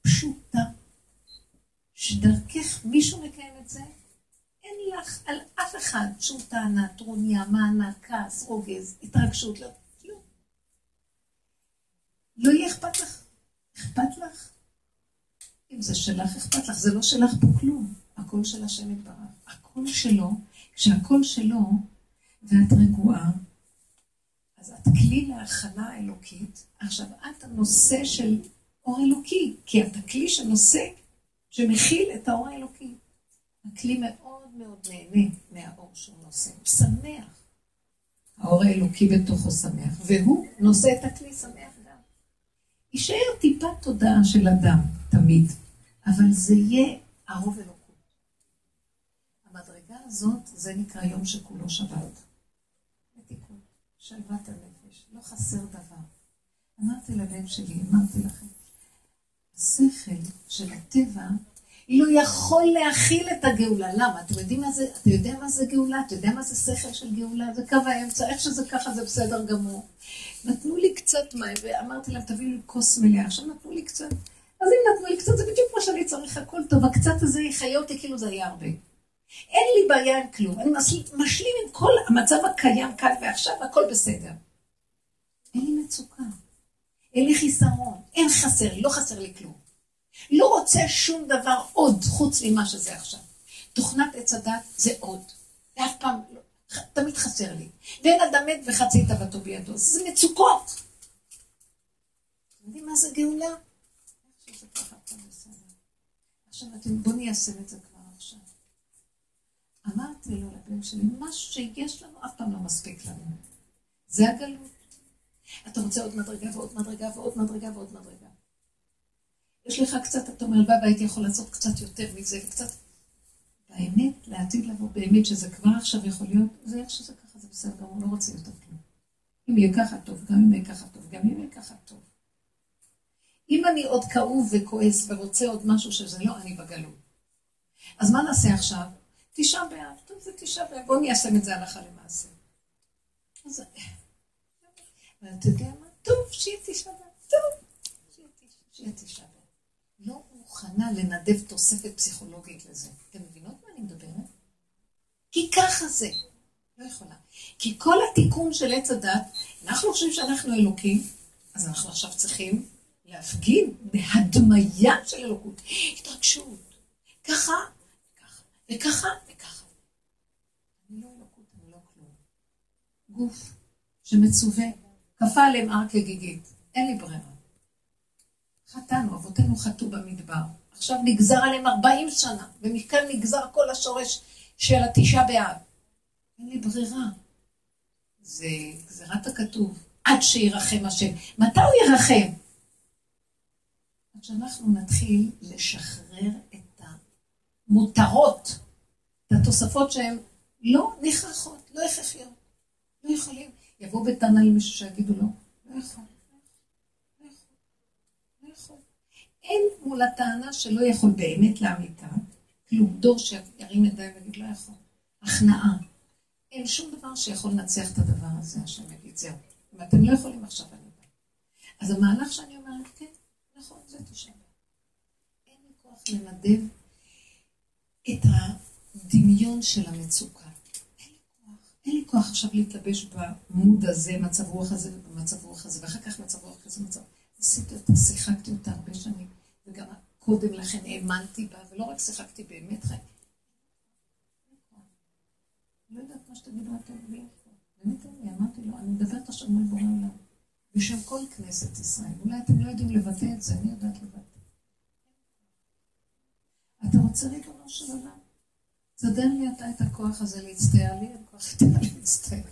פשוטה, שדרכך מישהו מקיים את זה, אין לך על אף אחד שום טענה, טרוניה, מענה, כעס, רוגז, התרגשות, לא, כלום. לא יהיה אכפת לך. אכפת לך? אם זה שלך, אכפת לך. זה לא שלך פה כלום. הכל של השם יתברך. הכל שלו, כשהכל שלו, ואת רגועה, אז את כלי להכנה האלוקית. עכשיו, את הנושא של אור אלוקי, כי את הכלי שנושא, שמכיל את האור האלוקי. הכלי מאוד מאוד נהנה מהאור שהוא נושא, הוא שמח. האור האלוקי בתוכו שמח, והוא נושא את הכלי שמח. יישאר טיפה תודעה של אדם, תמיד, אבל זה יהיה הרוב אלוקות. המדרגה הזאת, זה נקרא יום שכולו שבת. מתיקות, שלוות הנפש, לא חסר דבר. אמרתי לבן שלי, אמרתי לכם, השכל של הטבע לא יכול להכיל את הגאולה. למה? אתם יודעים מה זה, אתה יודע מה זה גאולה? אתה יודע מה זה שכל של גאולה? זה קו האמצע, איך שזה ככה זה בסדר גמור. נתנו לי קצת מים, ואמרתי להם, תביאו לי כוס מלאה. עכשיו נתנו לי קצת. אז אם נתנו לי קצת, זה בדיוק מה שאני צריך, הכל טוב. הקצת הזה יחיה אותי כאילו זה היה הרבה. אין לי בעיה עם כלום. אני משלים עם כל המצב הקיים כאן ועכשיו, והכל בסדר. אין לי מצוקה. אין לי חיסרון. אין חסר לי, לא חסר לי כלום. לא רוצה שום דבר עוד חוץ ממה שזה עכשיו. תוכנת עץ הדת זה עוד. ואף פעם, לא, תמיד חסר לי. ואין אדם מת וחצי תאוותו בידו. זה מצוקות. אתם יודעים מה זה גאולה? עכשיו אתם, בואו ניישם את זה כבר עכשיו. אמרתי לו לבן שלי, מה שיש לנו אף פעם לא מספיק לנו. זה הגלות. אתה רוצה עוד מדרגה ועוד מדרגה ועוד מדרגה ועוד מדרגה. יש לך קצת, אתה אומר, בבא הייתי יכול לעשות קצת יותר מזה וקצת... באמת, לעתיד לבוא באמת שזה כבר עכשיו יכול להיות, זה איך שזה ככה, זה בסדר הוא לא רוצה יותר כלום. אם יהיה ככה טוב, גם אם יהיה ככה טוב, גם אם יהיה ככה טוב. אם אני עוד כאוב וכועס ורוצה עוד משהו שזה לא, אני בגלות. אז מה נעשה עכשיו? תשעה באב, טוב זה תשעה באב, בואו ניישם את זה הלכה למעשה. אז ואתה יודע מה? טוב, שיהיה תשעה באב, טוב, שיהיה תשעה מוכנה לנדב תוספת פסיכולוגית לזה. אתם מבינות מה אני מדברת? כי ככה זה. לא יכולה. כי כל התיקון של עץ הדת, אנחנו חושבים שאנחנו אלוקים, אז אנחנו עכשיו צריכים להפגין בהדמיה של אלוקות. התרגשות. ככה, וככה, וככה, וככה. אני לא אלוקות, אני לא כלום. גוף שמצווה, כפה עליהם הר כגיגית. אין לי ברירה. חטאנו, אבותינו חטאו במדבר. עכשיו נגזר עליהם 40 שנה, ומכאן נגזר כל השורש של התשעה באב. אין לי ברירה. זה גזירת הכתוב, עד שירחם השם. מתי הוא ירחם? עד שאנחנו נתחיל לשחרר את המותרות, את התוספות שהן לא נכרחות, לא הכרחיות, לא יכולים. יבוא בטענה למישהו שיגידו לו, לא יכול. אין מול הטענה שלא יכול באמת לאמיתה, כלום, דור שירים ידיים ויגיד לא יכול. הכנעה. אין שום דבר שיכול לנצח את הדבר הזה, השם יגיד, זהו. אם אתם לא יכולים עכשיו, אני בא. אז המהלך שאני אומרת, כן, נכון, זה תשעה אין לי כוח לנדב את הדמיון של המצוקה. אין לי כוח. אין לי כוח עכשיו להתלבש במוד הזה, מצב רוח הזה ובמצב רוח הזה, ואחר כך מצב רוח כזה, מצב... עשיתי אותה, שיחקתי אותה הרבה שנים. וגם קודם לכן האמנתי בה, ולא רק שיחקתי באמת חיים. לא יודעת מה שתגידו אתם לי. באמת אני אמרתי לו, אני מדברת עכשיו מול בורא עולם. בשם כל כנסת ישראל. אולי אתם לא יודעים לבטא את זה, אני יודעת לבטא. אתה רוצה ריבונו של עולם? תסדר לי אתה את הכוח הזה להצטער לי, אין כוח יותר להצטער.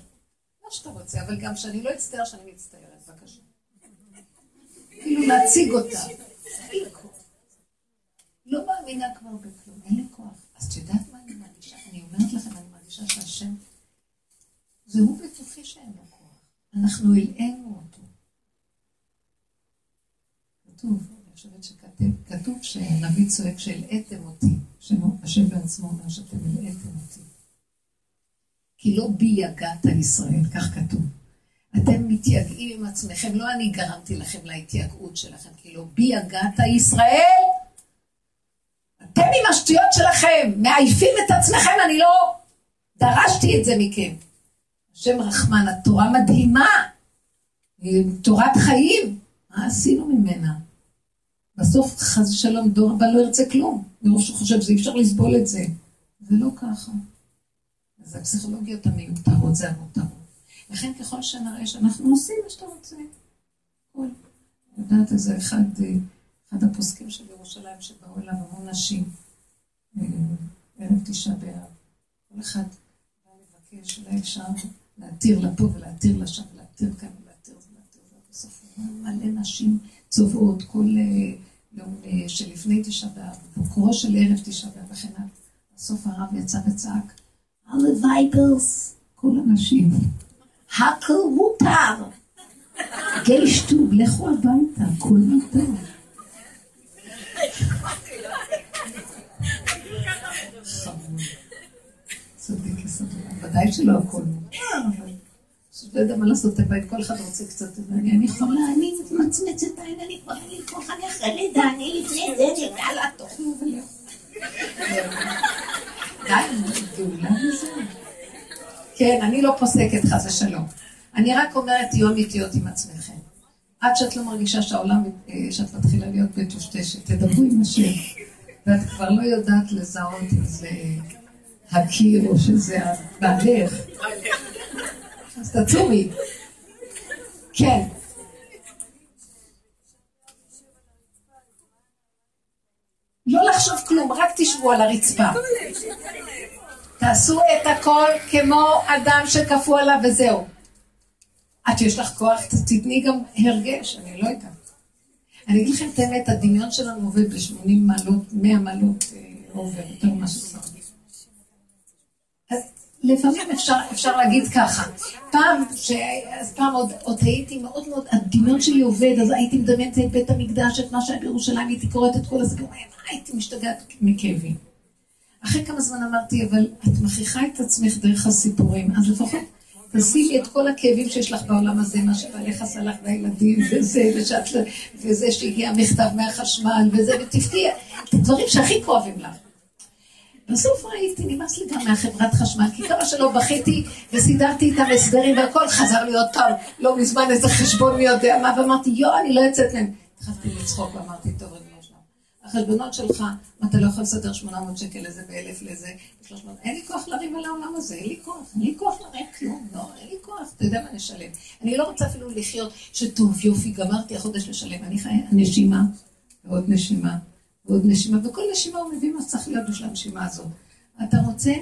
מה שאתה רוצה, אבל גם שאני לא אצטער שאני מצטערת, בבקשה. כאילו להציג אותה. לא מאמינה כבר בכלום, אין לי כוח. אז את יודעת מה אני מרגישה? אני אומרת לכם, אני מרגישה שהשם, זה הוא בתוכי שאין לו כוח. אנחנו הלאינו אותו. כתוב, אני חושבת שכתוב שנביא צועק שהלאיתם אותי. השם בעצמו אומר שאתם הלאיתם אותי. כי לא בי יגעת ישראל, כך כתוב. אתם מתייגעים עם עצמכם, לא אני גרמתי לכם להתייגעות שלכם, כי לא בי יגעת ישראל, אתם עם השטויות שלכם, מעייפים את עצמכם, אני לא דרשתי את זה מכם. השם רחמן, התורה מדהימה, תורת חיים, מה עשינו ממנה? בסוף חס ושלום דור הבא לא ירצה כלום, מרוב שהוא חושב שאי אפשר לסבול את זה. זה לא ככה. אז הפסיכולוגיות המיותרות זה המותרות. לכן ככל שנראה שאנחנו עושים מה שאתה רוצה, כל. יודעת איזה אחד, אחד הפוסקים של ירושלים שבאו אליו המון נשים, אה, ערב תשעה באב. כל אחד בא לבקש, אולי אפשר להתיר לפה ולהתיר לשם, ולהתיר כאן ולהתיר ולהתיר, ובסוף מלא נשים צובעות כל אה, יום אה, שלפני תשעה באב, בוקרו של ערב תשעה באב וכן הלאה. בסוף הרב יצא וצעק, הלוואי פרס, כל הנשים. הכל מותר. גיישטוב, לכו הביתה, הכל מותר. ודאי שלא הכל אבל לא יודע מה לעשות בבית, כל אחד רוצה קצת, אני חולה, אני מצמצת העין, אני כבר, אני כוח, אני אחרי לידה, אני לפני זה, יאללה, תאכלו ולכו. די, גאולה וזהו. כן, אני לא פוסקת חס ושלום. אני רק אומרת, תהיו אמיתיות עם עצמכם. עד שאת לא מרגישה שהעולם, אה, שאת מתחילה להיות מטושטשת, תדברו עם השם. ואת כבר לא יודעת לזהות אם זה הקיר או שזה בעלך. אז תצומי. כן. לא לחשוב כלום, רק תשבו על הרצפה. תעשו את הכל כמו אדם שכפו עליו וזהו. עד שיש לך כוח, תתני גם הרגש, אני לא יודעת. אני אגיד לכם את האמת, הדמיון שלנו עובד ב-80 מעלות, 100 מעלות אה, עובר, יותר ממה שזה. לפעמים אפשר, אפשר להגיד ככה, פעם, ש... אז פעם עוד, עוד הייתי מאוד מאוד, הדמיון שלי עובד, אז הייתי מדמיינת את בית המקדש, את מה שהיה בירושלים, הייתי קוראת את כל הסיפורים, הייתי משתגעת מכאבים. אחרי כמה זמן אמרתי, אבל את מכריחה את עצמך דרך הסיפורים, אז לפחות תשימי את כל הכאבים שיש לך בעולם הזה, מה שבעליך עשה לך והילדים, וזה, ושאת, וזה שהגיע מכתב מהחשמל, וזה, ותבכי, את הדברים שהכי כואבים לך. בסוף ראיתי, נמאס לי גם מהחברת חשמל, כי כמה שלא בכיתי וסידרתי איתם הסדרים והכל חזר לי עוד פעם, לא מזמן איזה חשבון מי יודע מה, ואמרתי, יואו, אני לא יוצאת מהם. התחלתי לצחוק ואמרתי, טוב, אני לא. החשבונות שלך, אתה לא יכול לסדר 800 שקל לזה ואלף לזה, אין לי כוח לריב על העולם הזה, אין לי כוח, אין לי כוח לריב כלום, לא, אין לי כוח, אתה יודע מה נשלם. אני לא רוצה אפילו לחיות שטוב, יופי, גמרתי החודש לשלם, אני חיה נשימה ועוד נשימה. ועוד נשימה, וכל נשימה הוא מביא מה שצריך להיות בשביל הנשימה הזאת. אתה רוצה?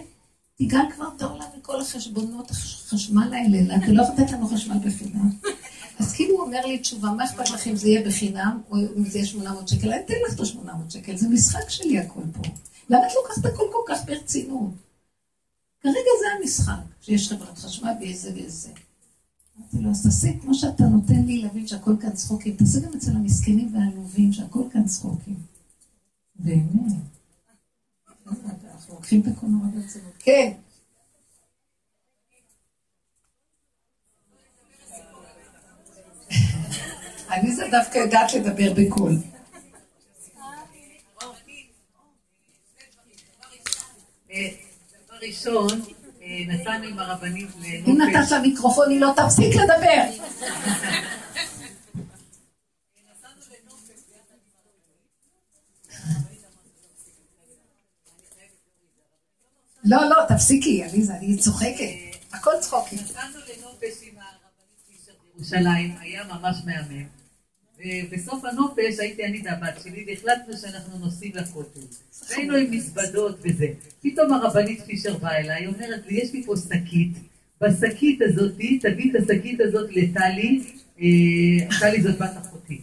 תיגל כבר את העולם מכל החשבונות, החשמל האלה, אתה לא יכול לתת לנו חשמל בחינם. אז כאילו הוא אומר לי תשובה, מה אכפת לך אם זה יהיה בחינם, או אם זה יהיה 800 שקל? אני אתן לך את ה-800 שקל, זה משחק שלי הכל פה. למה את לוקחת הכל כל כך ברצינות? כרגע זה המשחק, שיש חברת חשמל ויש זה ויש זה. אמרתי לו, אז תעשה כמו שאתה נותן לי להבין שהכל כאן צחוקים, תעשה גם אצל המסכנים והעלובים שהכל כאן צחוקים. באמת. אנחנו לוקחים את הכל נורא ברצינות. כן. אני זה דווקא יודעת לדבר בקול. ראשון, נסענו עם הרבנים לנופש. אם נתת מיקרופון, היא לא תפסיק לדבר. לא, לא, תפסיקי, עליזה, אני צוחקת. הכל צחוקים. נסענו לנופש עם הרבנית פישר בירושלים, היה ממש מהמם. ובסוף הנופש הייתי אני והבת שלי, והחלטנו שאנחנו נוסעים לכותל. והיינו עם מזוודות וזה. פתאום הרבנית פישר באה אליי, אומרת לי, יש לי פה שקית. בשקית הזאת, תביא את השקית הזאת לטלי, אה, טלי זאת בת אחותי.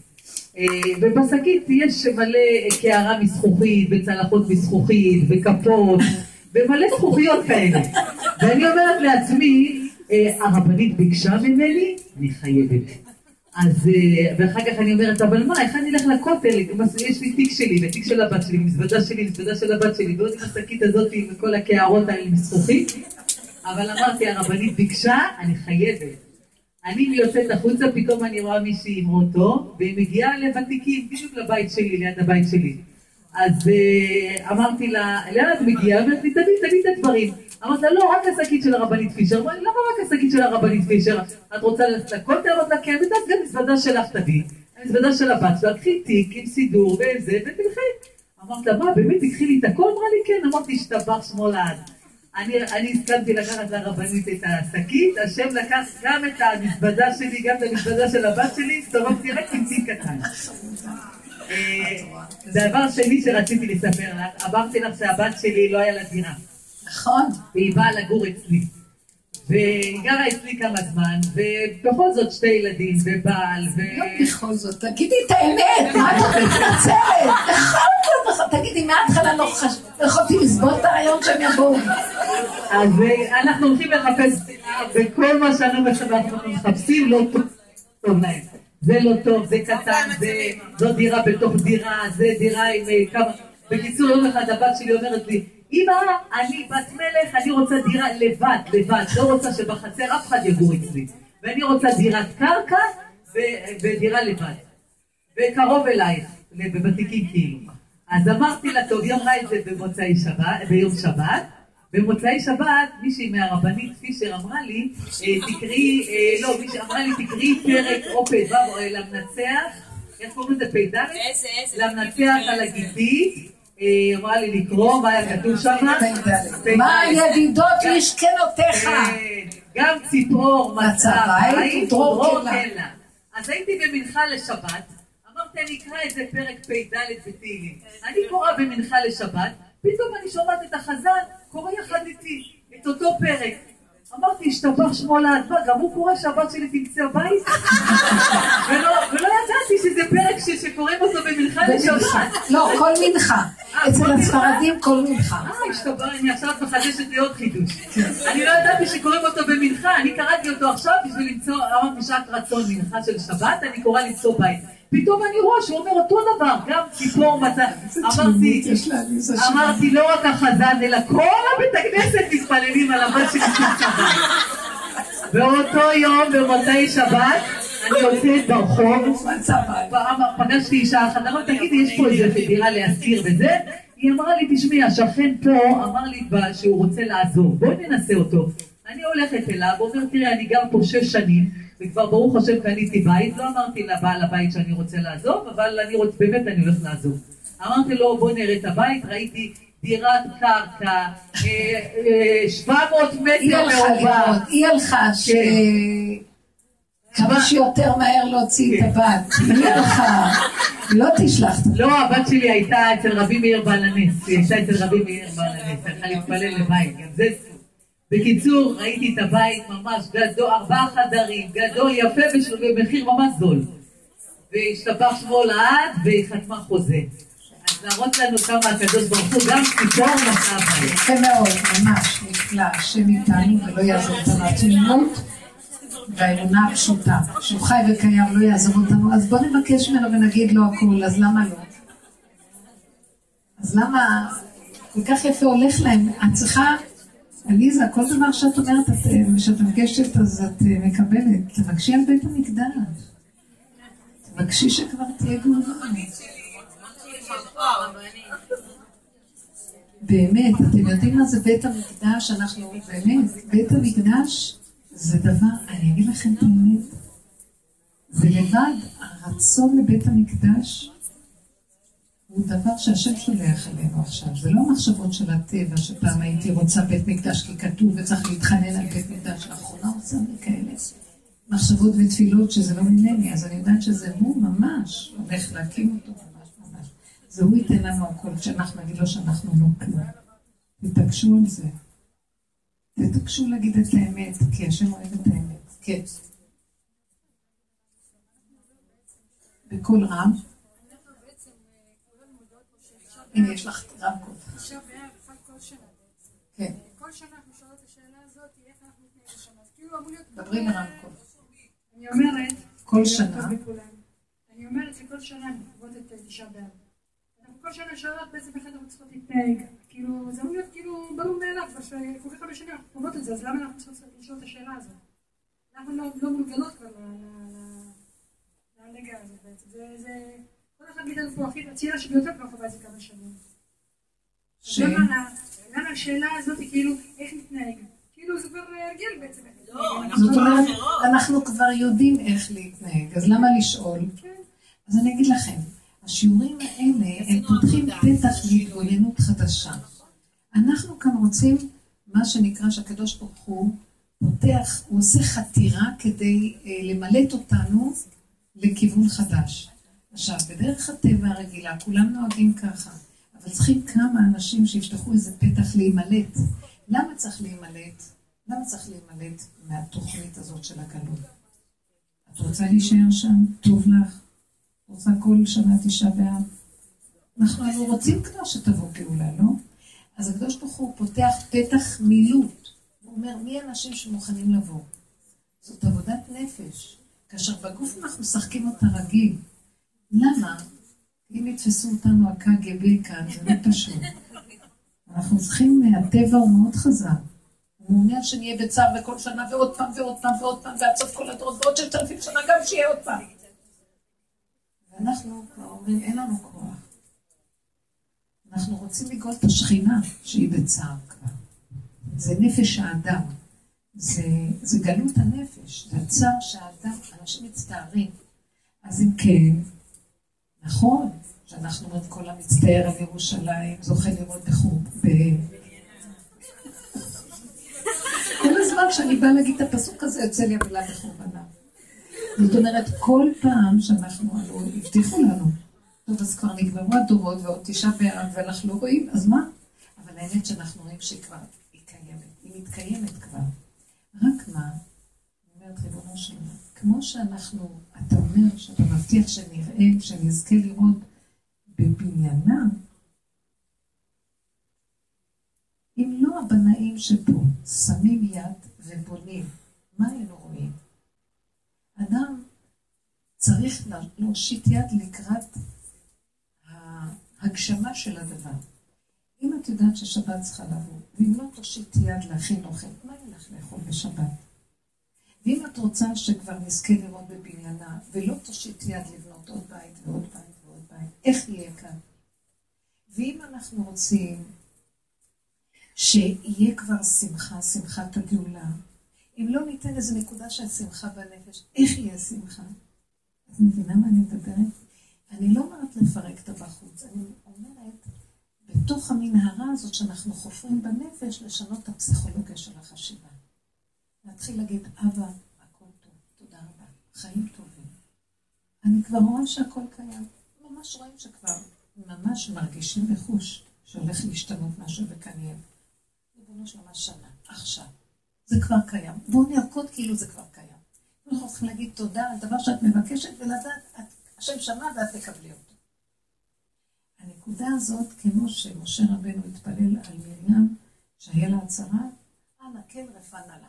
אה, ובשקית יש מלא קערה מזכוכית, וצלחות מזכוכית, וכפות. ומלא זכוכיות כאלה. ואני אומרת לעצמי, אה, הרבנית ביקשה ממני, אני חייבת. אז, אה, ואחר כך אני אומרת, אבל מה, איך אני אלך לכותל? יש לי תיק שלי, ותיק של הבת שלי, מזוודה שלי, מזוודה של הבת שלי, ועוד עם השקית הזאת עם כל הקערות האלה מזכוכית. אבל אמרתי, הרבנית ביקשה, אני חייבת. אני יוצאת החוצה, פתאום אני רואה מישהי עם אוטו, והיא מגיעה לוותיקים, בדיוק לבית שלי, ליד הבית שלי. אז uh, אמרתי לה, לאן את מגיעה? אמרתי תביא, תביא את הדברים. אמרתי לה, לא, רק השקית של הרבנית פישר. אמרתי, למה רק השקית של הרבנית פישר? את רוצה ללכת לכותל? אמרתי לה, כן, ואת גם מזוודה שלך תביא. המזוודה של הבת שלה, קחי תיק עם סידור וזה, ותלכי. אמרתי לה, מה, באמת תקחי לי את הכל? אמרה לי, כן. אמרתי, השתבח שמו לעד. אני הסכמתי לקחת לרבנית את השקית, השם לקח גם את המזוודה שלי, גם את המזוודה של הבת שלי, הסתובבתי רק עם תיק קטן. דבר שני שרציתי לספר לך, אמרתי לך שהבת שלי לא היה לה דירה. נכון. והיא באה לגור אצלי. והיא גרה אצלי כמה זמן, ובכל זאת שתי ילדים, ובעל, ו... לא בכל זאת, תגידי את האמת, מה את מתנצלת? תגידי, מההתחלה לא יכולתי לסבול את הרעיון שהם יבואו. אז אנחנו הולכים לחפש, וכל מה שאנחנו מחפשים לא טוב להם. זה לא טוב, זה קטן, זה, זו דירה בתוך דירה, זה דירה עם אה, כמה... בקיצור, יום אחד הבת שלי אומרת לי, אמא, אני בת מלך, אני רוצה דירה לבד, לבד, לא רוצה שבחצר אף אחד יגור אצלי. ואני רוצה דירת קרקע ודירה לבד. וקרוב אלייך, בוותיקים כאילו. אז אמרתי לה, טוב, היא אמרה את זה במוצאי שבת, ביום שבת. במוצאי שבת מישהי מהרבנית פישר אמרה לי, אה, תקראי, אה, לא, מישהי אמרה לי, תקראי פרק או פ"ו אה, למנצח, איך קוראים לזה פ"ד? איזה, איזה. למנצח על הגיתית. היא אמרה לי לקרוא, מה היה כתוב שם? מה ידידות משכנותיך? גם ציפור מצא בית, דרור קלה. אז הייתי במנחה לשבת, אמרתי אני אקרא איזה פרק פ"ד בתהילים. אני קוראה במנחה לשבת, פתאום אני שומעת את החזן קורא יחד איתי את אותו פרק. אמרתי, השתבח שמו לאדמה, גם הוא קורא שהבת שלי תמצא בית? ולא, ולא ידעתי שזה פרק שקוראים אותו במנחה לשבת. לא, כל מנחה. אה, אצל הספרדים כל מנחה. אה, השתבח, אני עכשיו מחדשת לי עוד חידוש. אני לא ידעתי שקוראים אותו במנחה, אני קראתי אותו עכשיו בשביל למצוא, אמרתי שעת רצון מנחה של שבת, אני קוראה למצוא בית. פתאום אני רואה שהוא אומר אותו דבר, גם ציפור מצא. אמרתי, אמרתי לא רק החזן, אלא כל הבית הכנסת מתפללים על הבת שלי של שבת. באותו יום, במוצאי שבת, אני יוצאת ברחוב, פגשתי אישה אחת, אמרתי, תגידי, יש פה איזה דירה להשכיר וזה? היא אמרה לי, תשמעי, השכן פה אמר לי שהוא רוצה לעזור, בואי ננסה אותו. אני הולכת אליו, אומר, תראה, אני גר פה שש שנים, וכבר ברוך השם קניתי בית, לא אמרתי לבעל הבית שאני רוצה לעזוב, אבל אני רוצה, באמת אני הולך לעזוב. אמרתי לו, בוא נראה את הבית, ראיתי דירת קרקע, 700 מטר מרובע. היא הלכה ש... כמה שיותר מהר להוציא את הבת. היא הלכה, לא תשלח. לא, הבת שלי הייתה אצל רבי מאיר בעל הנס, היא הייתה אצל רבי מאיר בעל הנס, הלכה להתפלל לבית, גם זה בקיצור, ראיתי את הבית ממש גדול, ארבעה חדרים, גדול, יפה, במחיר ממש זול. והשתבח שמו לעד, והיא חתמה חוזה. אז להראות לנו כמה הקדוש ברוך הוא גם ציפור נשא בהם. יפה מאוד, ממש נפלא, השם איתנו ולא יעזור אותנו התמימות והאמונה הפשוטה, שהוא חי וקיים לא יעזור אותנו, אז בוא נבקש ממנו ונגיד לו הכול, אז למה לא? אז למה כל כך יפה הולך להם? את צריכה עליזה, כל דבר שאת אומרת, כשאת מבקשת אז את אה, מקבלת. תבקשי על בית המקדש. תבקשי שכבר תהיה גאולה. באמת, אתם יודעים מה זה בית המקדש? אנחנו, באמת, בית המקדש זה דבר, אני אגיד לכם את האמת, זה לבד הרצון לבית המקדש הוא דבר שהשם שולח אלינו עכשיו. זה לא מחשבות של הטבע, שפעם הייתי רוצה בית מקדש כי כתוב וצריך להתחנן על בית מקדש. לאחרונה עושה לי כאלה מחשבות ותפילות שזה לא ממני, אז אני יודעת שזה הוא ממש הולך להקים אותו ממש ממש. זה הוא ייתן לנו הכל, כשאנחנו נגיד לו שאנחנו לא כלום. תתעקשו על זה. תתעקשו להגיד את האמת, כי השם אוהב את האמת. כן. בקול רם. הנה, יש לך רמקול. כן. כל שנה אנחנו שואלות את השאלה הזאת, איך אנחנו מתנהגים לשנה. כאילו אמור להיות... דברי לרמקול. אני אומרת... כל שנה. אני אומרת שכל שנה חוות את תשעה באב. אנחנו כל שנה שואלות בעצם איך אנחנו צריכות להתנהג. כאילו, זה אמור להיות כאילו ברור מאליו, כל כך הרבה שנים אנחנו חוות את זה, אז למה אנחנו צריכות לשאול את השאלה הזאת? אנחנו לא, לא מורגלות כבר לנגע הזה בעצם. זה... כל אחד מאיתנו פה הכי הצעירה שביותר כבר חווה את זה כמה שנים. למה השאלה הזאת היא כאילו, איך נתנהג? כאילו זה כבר הרגל בעצם. לא, זאת אומרת, אנחנו כבר יודעים איך להתנהג, אז למה לשאול? אז אני אגיד לכם, השיעורים האלה, הם פותחים פתח להתבוננות חדשה. אנחנו כאן רוצים, מה שנקרא שהקדוש ברוך הוא פותח, הוא עושה חתירה כדי אה, למלט אותנו לכיוון חדש. עכשיו, בדרך הטבע הרגילה, כולם נוהגים ככה, אבל צריכים כמה אנשים שיפתחו איזה פתח להימלט. למה צריך להימלט? למה צריך להימלט מהתוכנית הזאת של הגלות? את רוצה להישאר שם? טוב לך? רוצה כל שנה תשעה באב? אנחנו היינו רוצים כבר שתבוא גאולה, לא? אז הקדוש ברוך הוא פותח פתח מילוט. הוא אומר, מי האנשים שמוכנים לבוא? זאת עבודת נפש. כאשר בגוף אנחנו משחקים אותה רגיל. למה? אם יתפסו אותנו הקג"ב כאן, זה לא פשוט. אנחנו צריכים, הטבע הוא מאוד חזק. הוא מעוניין שנהיה בצער בכל שנה ועוד פעם ועוד פעם ועוד פעם ועד סוף כל הדורות ועוד ששת אלפים שנה גם שיהיה עוד פעם. ואנחנו כבר אומרים, אין לנו כוח. אנחנו רוצים לגאול את השכינה שהיא בצער כבר. זה נפש האדם. זה, זה גלות הנפש, זה הצער שהאדם, אנשים מצטערים. אז אם כן, נכון, שאנחנו אומרים כל המצטער על ירושלים, זוכה לראות בחור. כל הזמן כשאני באה להגיד את הפסוק הזה, יוצא לי המילה בחורבנה. זאת אומרת, כל פעם שאנחנו, הלוא הבטיחו לנו, טוב, אז כבר נגמרו הדורות ועוד תשעה באב, ואנחנו לא רואים, אז מה? אבל האמת שאנחנו רואים שהיא כבר, היא קיימת, היא מתקיימת כבר. רק מה, אני אומרת, ריבונו של עולם, כמו שאנחנו, אתה אומר שאתה מבטיח שנראה, שנזכה לראות בבניינה, אם לא הבנאים שפה שמים יד ובונים, מה היינו רואים? אדם צריך להושיט יד לקראת ההגשמה של הדבר. אם את יודעת ששבת צריכה לבוא, ואם לא תושיט יד להכין אוכל, מה יהיה לך לאכול בשבת? ואם את רוצה שכבר נזכה לראות בבניינה, ולא תושיט יד לבנות עוד בית ועוד בית ועוד בית, איך יהיה כאן? ואם אנחנו רוצים שיהיה כבר שמחה, שמחת הגאולה, אם לא ניתן איזו נקודה של שמחה בנפש, איך יהיה שמחה? את מבינה מה אני מדברת? אני לא אומרת לפרק את הבחוץ, אני אומרת, בתוך המנהרה הזאת שאנחנו חופרים בנפש, לשנות את הפסיכולוגיה של החשיבה. להתחיל להגיד, אבא, הכל טוב, תודה רבה, חיים טובים. אני כבר רואה שהכל קיים. ממש רואים שכבר, ממש מרגישים בחוש שהולך להשתנות משהו וכאן יהיה. ריבונו של ממש שנה, עכשיו. זה כבר קיים. בואו נרקוד כאילו זה כבר קיים. אנחנו צריכים להגיד תודה על דבר שאת מבקשת ולדעת, השם שמע ואת תקבלי אותו. הנקודה הזאת, כמו שמשה רבנו התפלל על מרים, שהיה לה הצהרה, אנא כן רפנה לה.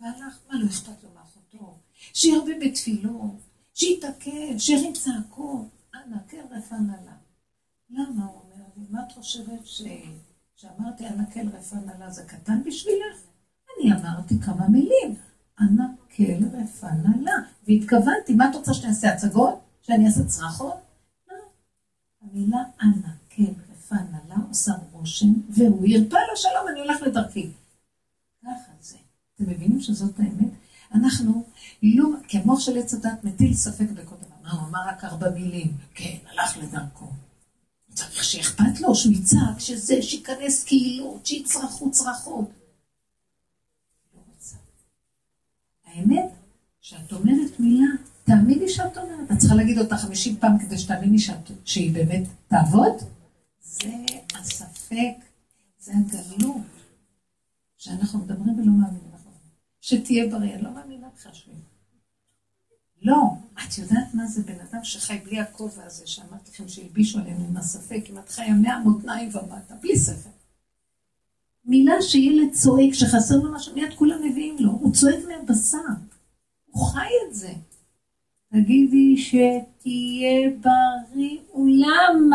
והלך, מה לא אכפת לו מאחותו? שירבה בתפילות, שיתעכב, שירים צעקות, אנא כן רפנה לה. למה? הוא אומר לי, מה את חושבת ש... שאמרתי אנא כן רפנה לה זה קטן בשבילך? אני אמרתי כמה מילים, אנא כן רפנה לה. והתכוונתי, מה את רוצה שאני אעשה הצגות? שאני אעשה צרחות? לא. המילה אנא כן רפנה לה עושה רושם, והוא ירפא לו שלום, אני הולך לדרכי. ככה זה. אתם מבינים שזאת האמת? אנחנו לא, כי המוח של עץ הדת מטיל ספק בכל דבר. מה, הוא אמר רק ארבע מילים. כן, הלך לדרכו. צריך שאכפת לו, שהוא יצעק, שזה, שייכנס קהילות, שיצרחו צרחות. לא רוצה. האמת, שאת אומרת מילה, תאמיני שאת אומרת. את צריכה להגיד אותה חמישים פעם כדי שתאמיני שאת, שהיא באמת תעבוד? זה הספק, זה הגלות. שאנחנו מדברים ולא מאמינים. שתהיה בריא, אני לא מאמינה בכלל שהוא לא, את יודעת מה זה בן אדם שחי בלי הכובע הזה, שאמרתי לכם שהלבישו עלינו עם הספק, אם את חיה מהמותניים ומטה, בלי ספק. מילה שילד צועק, שחסר לו משהו, מיד כולם מביאים לו, הוא צועק מהבשר, הוא חי את זה. תגידי שתהיה בריא אולם.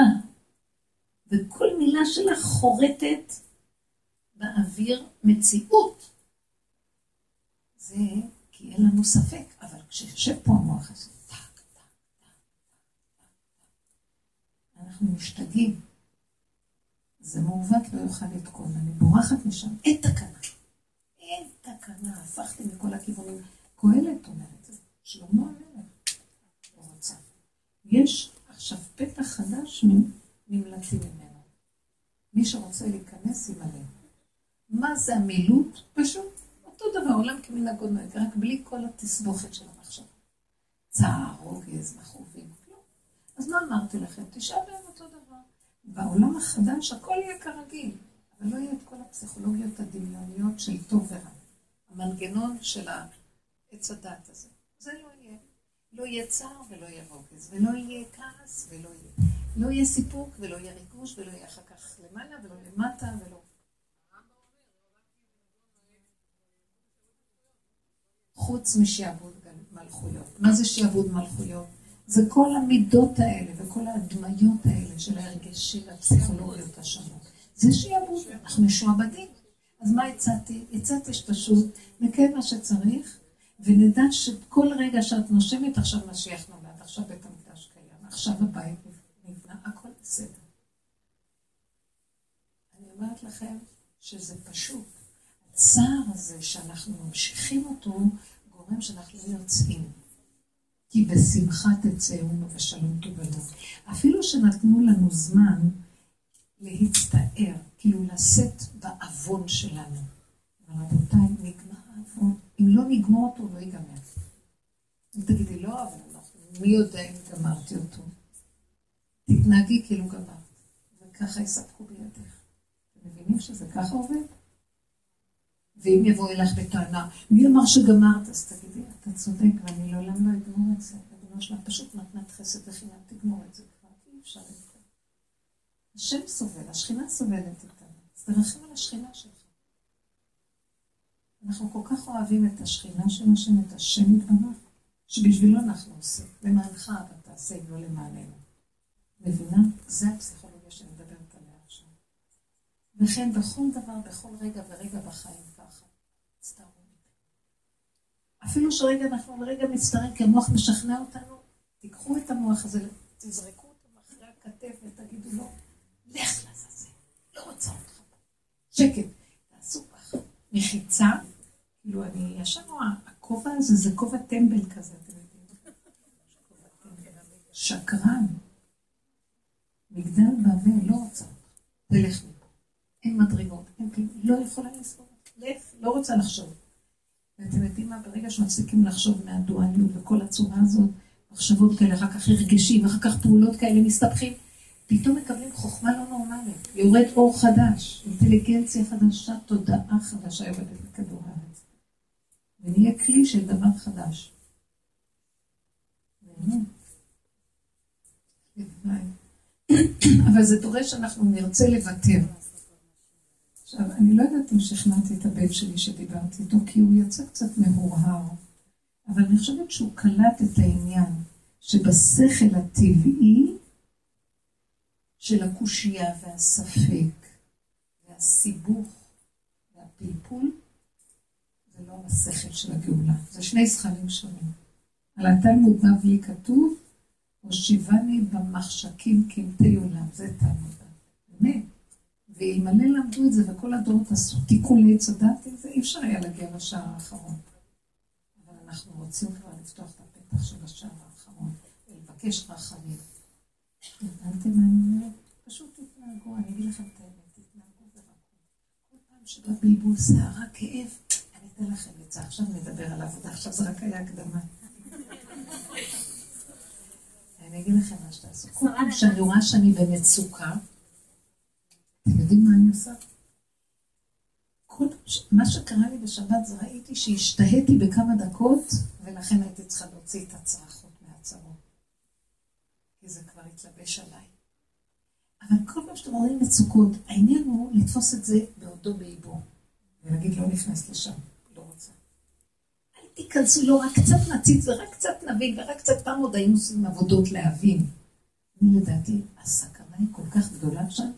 וכל מילה שלך חורטת באוויר מציאות. זה כי אין לנו ספק, אבל כשיושב פה המוח הזה, טק, טק, טק, אנחנו משתגעים. זה מעוות לא יוכל לתקון, אני בורחת משם, אין תקנה. אין תקנה, הפכתי מכל הכיוונים. קהלת אומר את זה, שלמה המלך לא רוצה. יש עכשיו פתח חדש, נמלטים ממנו. מי שרוצה להיכנס, ימלא. מה זה המילוט? פשוט אותו דבר, עולם כמנהגו נוהג, רק בלי כל התסבוכת של המחשבה. צער, רוגז, מכאובים, כלום. אז מה אמרתי לכם? תשעה בהם אותו דבר. בעולם החדש הכל יהיה כרגיל, אבל לא יהיה את כל הפסיכולוגיות הדמיוניות של טוב ורע. המנגנון של עץ הדת הזה. זה לא יהיה. לא יהיה צער ולא יהיה רוגז, ולא יהיה כעס ולא יהיה. לא יהיה סיפוק ולא יהיה ריגוש ולא יהיה אחר כך למעלה ולא למטה ולא... חוץ משעבוד מלכויות. מה זה שעבוד מלכויות? זה כל המידות האלה וכל ההדמיות האלה של ההרגשים והפסיכולוגיות השונות. זה שעבוד, אנחנו משועבדים. אז מה הצעתי? הצעתי שפשוט נקיים מה שצריך, ונדע שכל רגע שאת נושמת עכשיו משיח נולד, עכשיו בית המקדש קיים, עכשיו הבית נבנה, הכל בסדר. אני אומרת לכם שזה פשוט. הצער הזה שאנחנו ממשיכים אותו, גורם שאנחנו לא יוצאים. כי בשמחה תצאונו ושלום תובלו. אפילו שנתנו לנו זמן להצטער, כאילו לשאת בעוון שלנו. אבל רבותיי, נגמר העוון. אם לא נגמור אותו, לא ייגמר. אם תגידי, לא, אבל אנחנו, מי יודע אם גמרתי אותו? תתנהגי כאילו גמרת, וככה יספקו בידך. אתם מבינים? שזה ככה עובד? ואם יבוא אליך בטענה, מי אמר שגמרת? אז תגידי, אתה צודק, ואני לעולם לא אגמור את זה. אדונו שלה פשוט מתנת חסד וחינם, תגמור את זה כבר, אי אפשר יותר. השם סובל, השכינה סובלת אותנו. אז תרחם על השכינה שלך. אנחנו כל כך אוהבים את השכינה של השם, את השם יתברך, שבשבילו אנחנו עושים. למענך אבל תעשה, אם לא למעננו. מבינה? זה הפסיכולוגיה שאני מדברת עליה עכשיו. וכן בכל דבר, בכל רגע ורגע בחיים. הצטערו. אפילו שרגע אנחנו לרגע מצטערים, כי המוח משכנע אותנו, תיקחו את המוח הזה, תזרקו אותו מאחורי הכתף ותגידו לו, לך לעזאזל, לא רוצה אותך. שקט, תעשו ככה. מחיצה, כאילו אני, ישר רואה, הכובע הזה זה כובע טמבל כזה, אתם יודעים. שקרן. מגדל בבל לא רוצה אותך, תלך מפה. אין מדרגות, אין כלום, לא יכולה לסבול. לך, לא רוצה לחשוב. ואתם יודעים מה, ברגע שמפסיקים לחשוב מהדואליות וכל הצורה הזאת, מחשבות כאלה, אחר כך הרגשים, אחר כך פעולות כאלה מסתבכים, פתאום מקבלים חוכמה לא נורמלית, יורד אור חדש, אינטליגנציה חדשה, תודעה חדשה יורדת לכדור הארץ. ונהיה כלי של דבר חדש. אבל זה דורש שאנחנו נרצה לוותר. עכשיו, אני לא יודעת אם שכנעתי את הבן שלי שדיברתי איתו, כי הוא יצא קצת מהורהר, אבל אני חושבת שהוא קלט את העניין שבשכל הטבעי של הקושייה והספק והסיבוך והפלפול, זה לא השכל של הגאולה, זה שני זכרים שונים. על התלמוד בבלי כתוב, הושיבני במחשכים קמטי עולם, זה תלמוד. באמת. ואלמלא למדו את זה וכל הדורות עשו לעץ הדת, זה אי אפשר היה להגיע לשער האחרון. אבל אנחנו רוצים כבר לפתוח את הפתח של השער האחרון ולבקש רחמים. הבנתם מה אני אומרת? פשוט תתנהגו, אני אגיד לכם את האמת, תתנהגו ורקו. כל פעם שבא בלבול שערה, כאב, אני אתן לכם את זה. עכשיו נדבר על העבודה, עכשיו זה רק היה הקדמה. אני אגיד לכם מה שתעשו. כל פעם שאני רואה שאני במצוקה, יודעים מה אני עושה? כל מה שקרה לי בשבת זה ראיתי שהשתהיתי בכמה דקות, ולכן הייתי צריכה להוציא את הצרחות מהצרות. כי זה כבר התלבש עליי. אבל כל פעם שאתם רואים מצוקות, העניין הוא לתפוס את זה בעודו באיבו, ולהגיד לא נכנס לשם, לא רוצה. אל תיכנסו, לא, רק קצת נציץ ורק קצת נבין, ורק קצת פעם עוד היינו עושים עבודות להבין. אני לדעתי, הסכנה היא כל כך גדולה שם,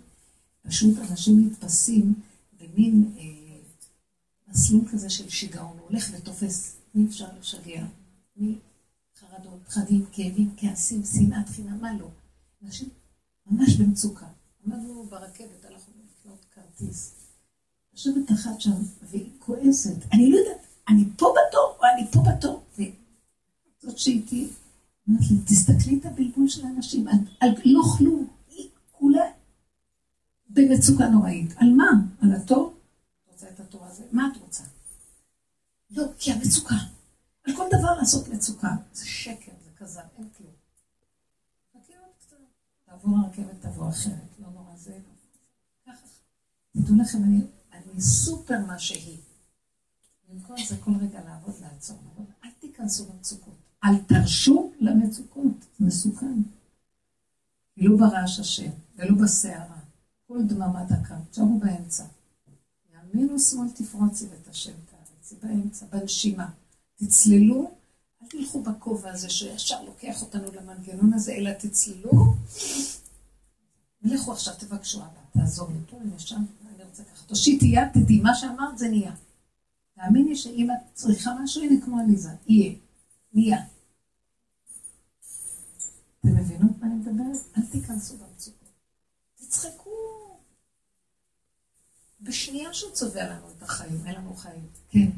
פשוט אנשים נתפסים במין אה, מסלול כזה של שיגעון, הולך ותופס, מי אפשר לשגע? מי חרדות, פחדים, כאבים, כעסים, שנאת חינם, מה לא? אנשים ממש במצוקה. עמדנו ברכבת, הלכנו לקנות כרטיס. יושבת אחת שם, והיא כועסת. אני לא יודעת, אני פה בתור, או אני פה בתור. וזאת שאיתי, אמרת לי, תסתכלי את הבלבול של האנשים, על לא כלום. במצוקה נוראית. על מה? על התור? את רוצה את התור הזה? מה את רוצה? לא, כי המצוקה. על כל דבר לעשות מצוקה. זה שקר, זה כזב, אין כלום. תעבור הרכבת, תבוא אחרת. לא נורא, זה לא. ככה. תדעו לכם, אני, אני סופר מה שהיא. במקום זה כל רגע לעבוד, לעצור. אל תיכנסו למצוקות. אל תרשו למצוקות. זה מסוכן. לא ברעש השם, ולא בסערה. כל דממה דקה, תשארו באמצע. ימין ושמאל תפרוצי ואת השם תארצי, באמצע, בנשימה. תצללו, אל תלכו בכובע הזה שישר לוקח אותנו למנגנון הזה, אלא תצללו. ולכו עכשיו, תבקשו אבא, תעזור לי פה, הנה שם, אני רוצה ככה. תושיטי יד, תדעי, מה שאמרת זה נהיה. תאמיני שאם את צריכה משהו, הנה כמו עליזה, יהיה, נהיה. אתם מבינות מה אני מדברת? אל תיכנסו במצוקות. תצחקו. בשנייה שהוא צובע לנו את החיים, אין לנו חיים. כן.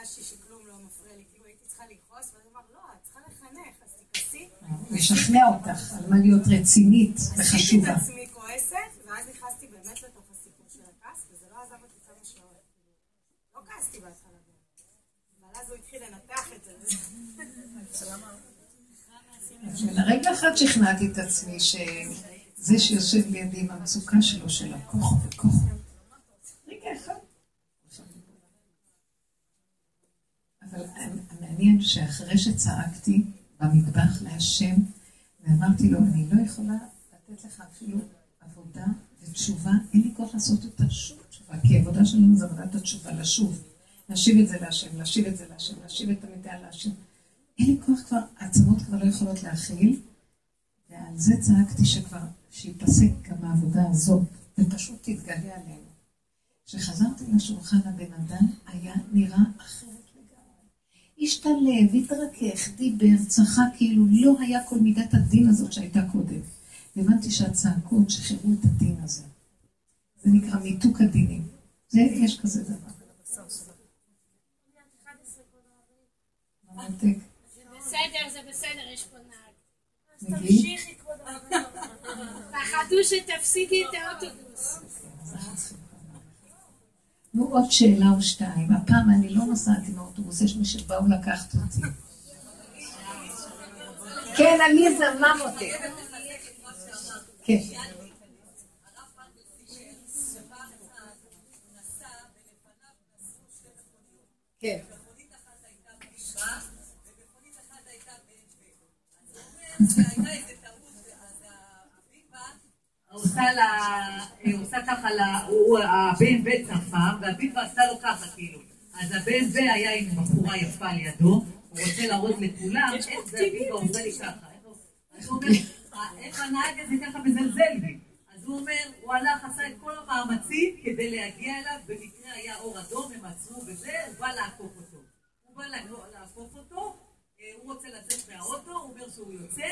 הרגשתי שכלום לא מפריע לי, כאילו הייתי צריכה לכעוס, ואני אמר, לא, את צריכה לחנך, אז תכעסי. לשכנע אותך על מה להיות רצינית וחשובה. עשיתי את עצמי כועסת, ואז נכנסתי באמת לתוך הסיפור של הכעס, וזה לא עזב אותי כמה שעות. לא כעסתי בהתחלה. אבל אז הוא התחיל לנתח את זה. לרגע אחד שכנעתי את עצמי שזה שיושב לידי עם המצוקה שלו, של הכוחו וכוחו. רגע אחד. אבל המעניין שאחרי שצעקתי במטבח להשם, ואמרתי לו, אני לא יכולה לתת לך אפילו עבודה ותשובה, אין לי כוח לעשות אותה שוב תשובה, כי העבודה שלנו זה עבודת התשובה, לשוב. להשיב את זה להשם, להשיב את זה להשם, להשיב את המידע להשם. אין לי כוח כבר, העצמות כבר לא יכולות להכיל, ועל זה צעקתי שכבר, שיפסק גם העבודה הזאת, ופשוט תתגלה עלינו. כשחזרתי לשולחן הבן אדם, היה נראה אחרת לגמרי. השתלב, התרכך, דיבר, צחק, כאילו לא היה כל מידת הדין הזאת שהייתה קודם. הבנתי שהצעקות שחררו את הדין הזה. זה נקרא מיתוק הדינים. זה, יש כזה דבר. בסדר, זה בסדר, יש פה נהג. תמשיכי, כבוד הרבנות. פחדו שתפסיקי את האוטובוס. נו, עוד שאלה או שתיים. הפעם אני לא נוסעת עם האוטובוס, יש מי שבאו לקחת אותי. כן, עליזה, מה מותק? כן. כן. עושה לה, עושה ככה, הבן בן צפה, והביבה עשתה לו ככה כאילו. אז הבן זה היה עם בחורה יפה לידו, הוא רוצה להראות לכולם, איך זה הביבה עושה לי ככה. אז הוא אומר, איך הנהג הזה ככה מזלזל בי? אז הוא אומר, הוא הלך, עשה את כל המאמצים כדי להגיע אליו, במקרה היה אור אדום, הם עצרו וזה, הוא בא לעקוף אותו. הוא בא לעקוף אותו, הוא רוצה לצאת מהאוטו, הוא אומר שהוא יוצא,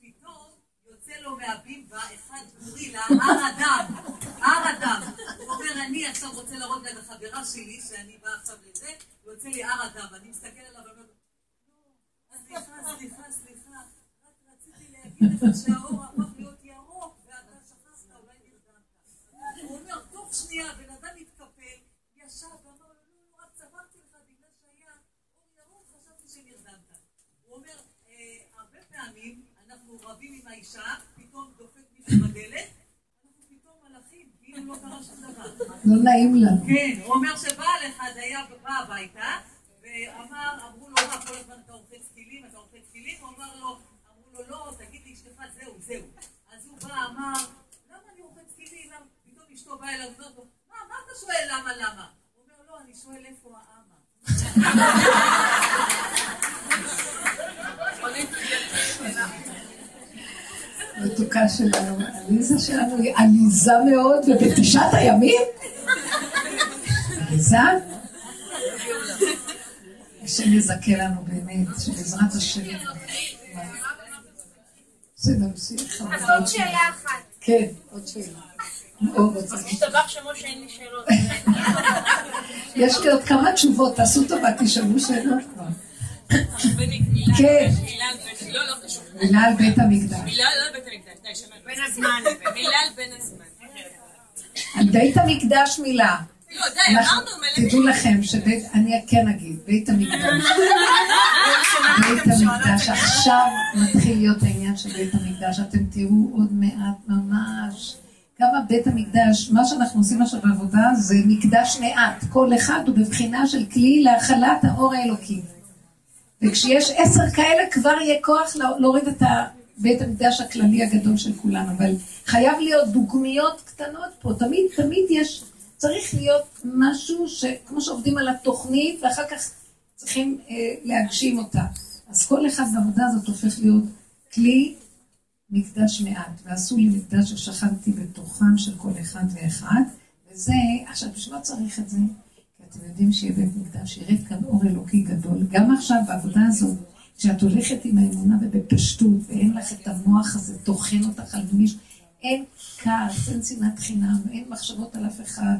פתאום יוצא לו מהבימבה אחד גורילה, הר אדם, הר אדם. הוא אומר, אני עכשיו רוצה להראות לחברה שלי, שאני באה עכשיו לזה, יוצא לי הר אדם, אני מסתכל עליו ואומר, לא, סליחה, סליחה, סליחה, רק רציתי להגיד לך שהאור הפך להיות ירוק, ואתה שכחת, אולי נרדמת. הוא אומר, תוך שנייה, בן אדם התקפל, ישב ואמר, לא, לא, רק צברתי לך בגלל שהיה אור ירוק, חשבתי שנרדמת. הוא אומר, הרבה פעמים רבים עם האישה, פתאום דופק מישהו בדלת, אנחנו פתאום מלאכים, כאילו לא קרה שום דבר. לא נעים לנו. כן, הוא אומר שבעל אחד היה בא הביתה, ואמר, אמרו לו, מה, כל הזמן אתה רוחץ כלים, אתה רוחץ כלים? הוא אמר לו, אמרו לו, לא, תגיד לאשתך, זהו, זהו. אז הוא בא, אמר, למה אני רוחץ כלים? פתאום אשתו באה אליו, אומרת לו, מה, מה אתה שואל למה, למה? הוא אומר, לא, אני שואל איפה האמה. מתוקה שלנו, עליזה שלנו היא עליזה מאוד, ובתשעת הימים? עליזה? השם יזכה לנו באמת, שבעזרת השם. זה נמשיך. אז עוד שאלה אחת. כן, עוד שאלה. השתבח שמו שאין לי שאלות. יש לי עוד כמה תשובות, תעשו טובה, תשאלו שאלות כבר. כן. לא, לא קשור. מילה על בית המקדש. מילה לא על בית המקדש. בין הזמן. מילה על בין הזמן. על בית המקדש מילה. לא, די, אמרנו מלא תדעו לכם שבית, אני כן אגיד, בית המקדש. בית המקדש, עכשיו מתחיל להיות העניין של בית המקדש, אתם תראו עוד מעט ממש. כמה בית המקדש, מה שאנחנו עושים עכשיו בעבודה זה מקדש מעט, כל אחד הוא בבחינה של כלי להכלת האור האלוקי. וכשיש עשר כאלה כבר יהיה כוח לה- להוריד את בית המקדש הכללי הגדול של כולם, אבל חייב להיות דוגמיות קטנות פה, תמיד תמיד יש, צריך להיות משהו שכמו שעובדים על התוכנית ואחר כך צריכים אה, להגשים אותה. אז כל אחד בעבודה הזאת הופך להיות כלי מקדש מעט, ועשו לי מקדש ששכנתי בתוכם של כל אחד ואחד, וזה, עכשיו בשביל מה צריך את זה? אתם יודעים שיהיה בית מקדש, ירד כאן אור אלוקי גדול. גם עכשיו בעבודה הזאת, כשאת הולכת עם האמונה ובפשטות, ואין לך את המוח הזה, טוחן אותך על מישהו, אין כעס, אין שנאת חינם, אין מחשבות על אף אחד.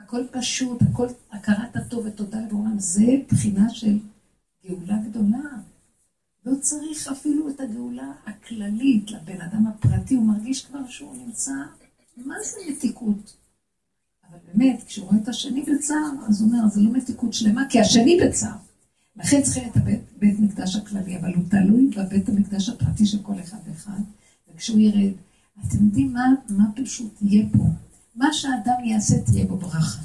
הכל פשוט, הכל הכרת הטוב ותודה לבורם, זה בחינה של גאולה גדולה. לא צריך אפילו את הגאולה הכללית לבן אדם הפרטי, הוא מרגיש כבר שהוא נמצא, מה זה מתיקות? אבל באמת, כשהוא רואה את השני בצער, אז הוא אומר, זה לא מתיקות שלמה, כי השני בצער. לכן צריכים את הבית, בית מקדש הכללי, אבל הוא תלוי בבית המקדש הפרטי של כל אחד ואחד, וכשהוא ירד, אתם יודעים מה, מה פשוט יהיה פה? מה שהאדם יעשה תהיה בו ברכה.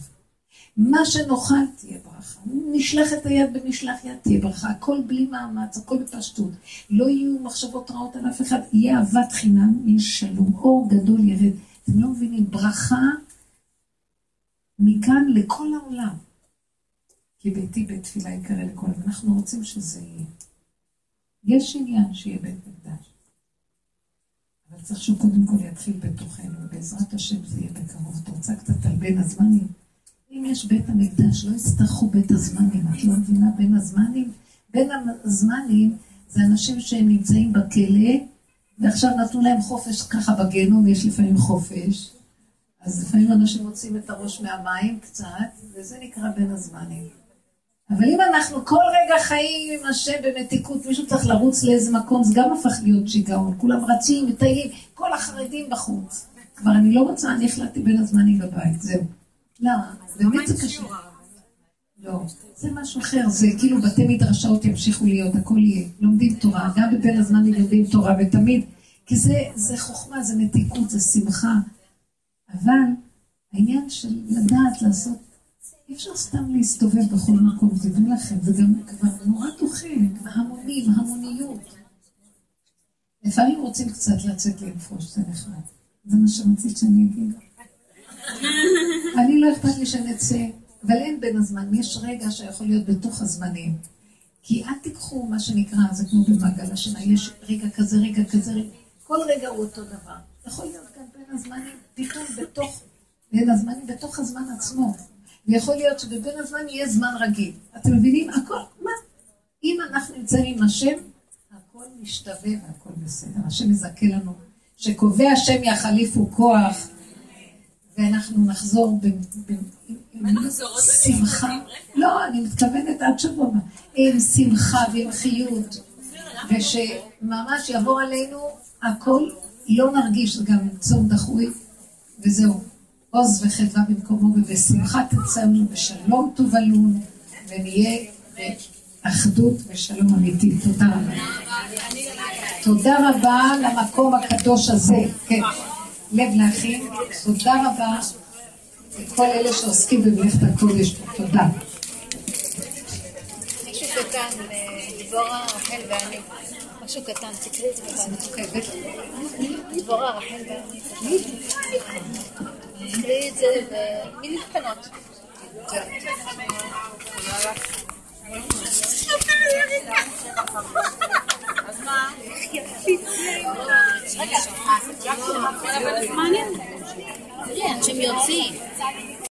מה שנאכל תהיה ברכה. נשלח את היד במשלח יד תהיה ברכה. הכל בלי מאמץ, הכל בפשטות. לא יהיו מחשבות רעות על אף אחד, יהיה אהבת חינם, יהיה שלום. אור גדול ירד. אתם לא מבינים, ברכה מכאן לכל העולם. כי ביתי בית תפילה יקרא לכל, אנחנו רוצים שזה יהיה. יש עניין שיהיה בית מקדש. אבל צריך שהוא קודם כל יתחיל בתוכנו, ובעזרת השם זה יהיה בקרוב. אתה רוצה קצת על בין הזמנים? אם יש בית המקדש, לא יצטרכו בית הזמנים. את לא מבינה בין הזמנים? בין הזמנים זה אנשים שהם נמצאים בכלא, ועכשיו נתנו להם חופש ככה בגיהנום, יש לפעמים חופש. אז לפעמים אנשים מוצאים את הראש מהמים קצת, וזה נקרא בין הזמנים. אבל אם אנחנו כל רגע חיים עם השם במתיקות, מישהו צריך לרוץ לאיזה מקום, זה גם הפך להיות שיגעון. כולם רצים, מטיילים, כל החרדים בחוץ. כבר אני לא רוצה, אני החלטתי בין הזמנים בבית, זהו. למה? באמת זה קשה. לא, זה משהו אחר, זה כאילו בתי מדרשות ימשיכו להיות, הכל יהיה. לומדים תורה, גם בבין הזמנים לומדים תורה, ותמיד, כי זה, זה חוכמה, זה מתיקות, זה שמחה. אבל העניין של לדעת לעשות אי אפשר סתם להסתובב בכל מקום, תדעו לכם, זה גם כבר נורא דוחה, המונים, המוניות. לפעמים רוצים קצת לצאת לנפוש, זה נחמד. זה מה שרצית שאני אגיד. אני לא אכפת לי שנצא, אבל אין בין הזמן, יש רגע שיכול להיות בתוך הזמנים. כי אל תיקחו מה שנקרא, זה כמו במעגל השנה, יש רגע כזה, רגע כזה, רגע, כל רגע הוא אותו דבר. יכול להיות בין הזמנים, פתאום בתוך, בין הזמנים, בתוך הזמן עצמו. ויכול להיות שבבין הזמן יהיה זמן רגיל. אתם מבינים? הכל, מה? אם אנחנו נמצאים עם השם, הכל משתווה והכל בסדר. השם יזכה לנו. שקובע השם יחליפו כוח, ואנחנו נחזור עם שמחה. לא, אני מתכוונת עד שבוע. עם שמחה ועם חיות, ושממש יעבור עלינו הכל, לא נרגיש, גם צום דחוי, וזהו. עוז וחדווה במקומו, ובשמחה תצא לנו, בשלום תובלון, ונהיה באחדות ושלום אמיתי. תודה רבה. תודה רבה למקום הקדוש הזה. כן, לב לאחים, תודה רבה לכל אלה שעוסקים במלאכת הקודש פה. תודה. משהו קטן, דבורה, רחל ואני. משהו קטן, תקראי את זה דבורה, רחל ואני. תקראי את זה במילים קטנות. כן, שהם יוצאים.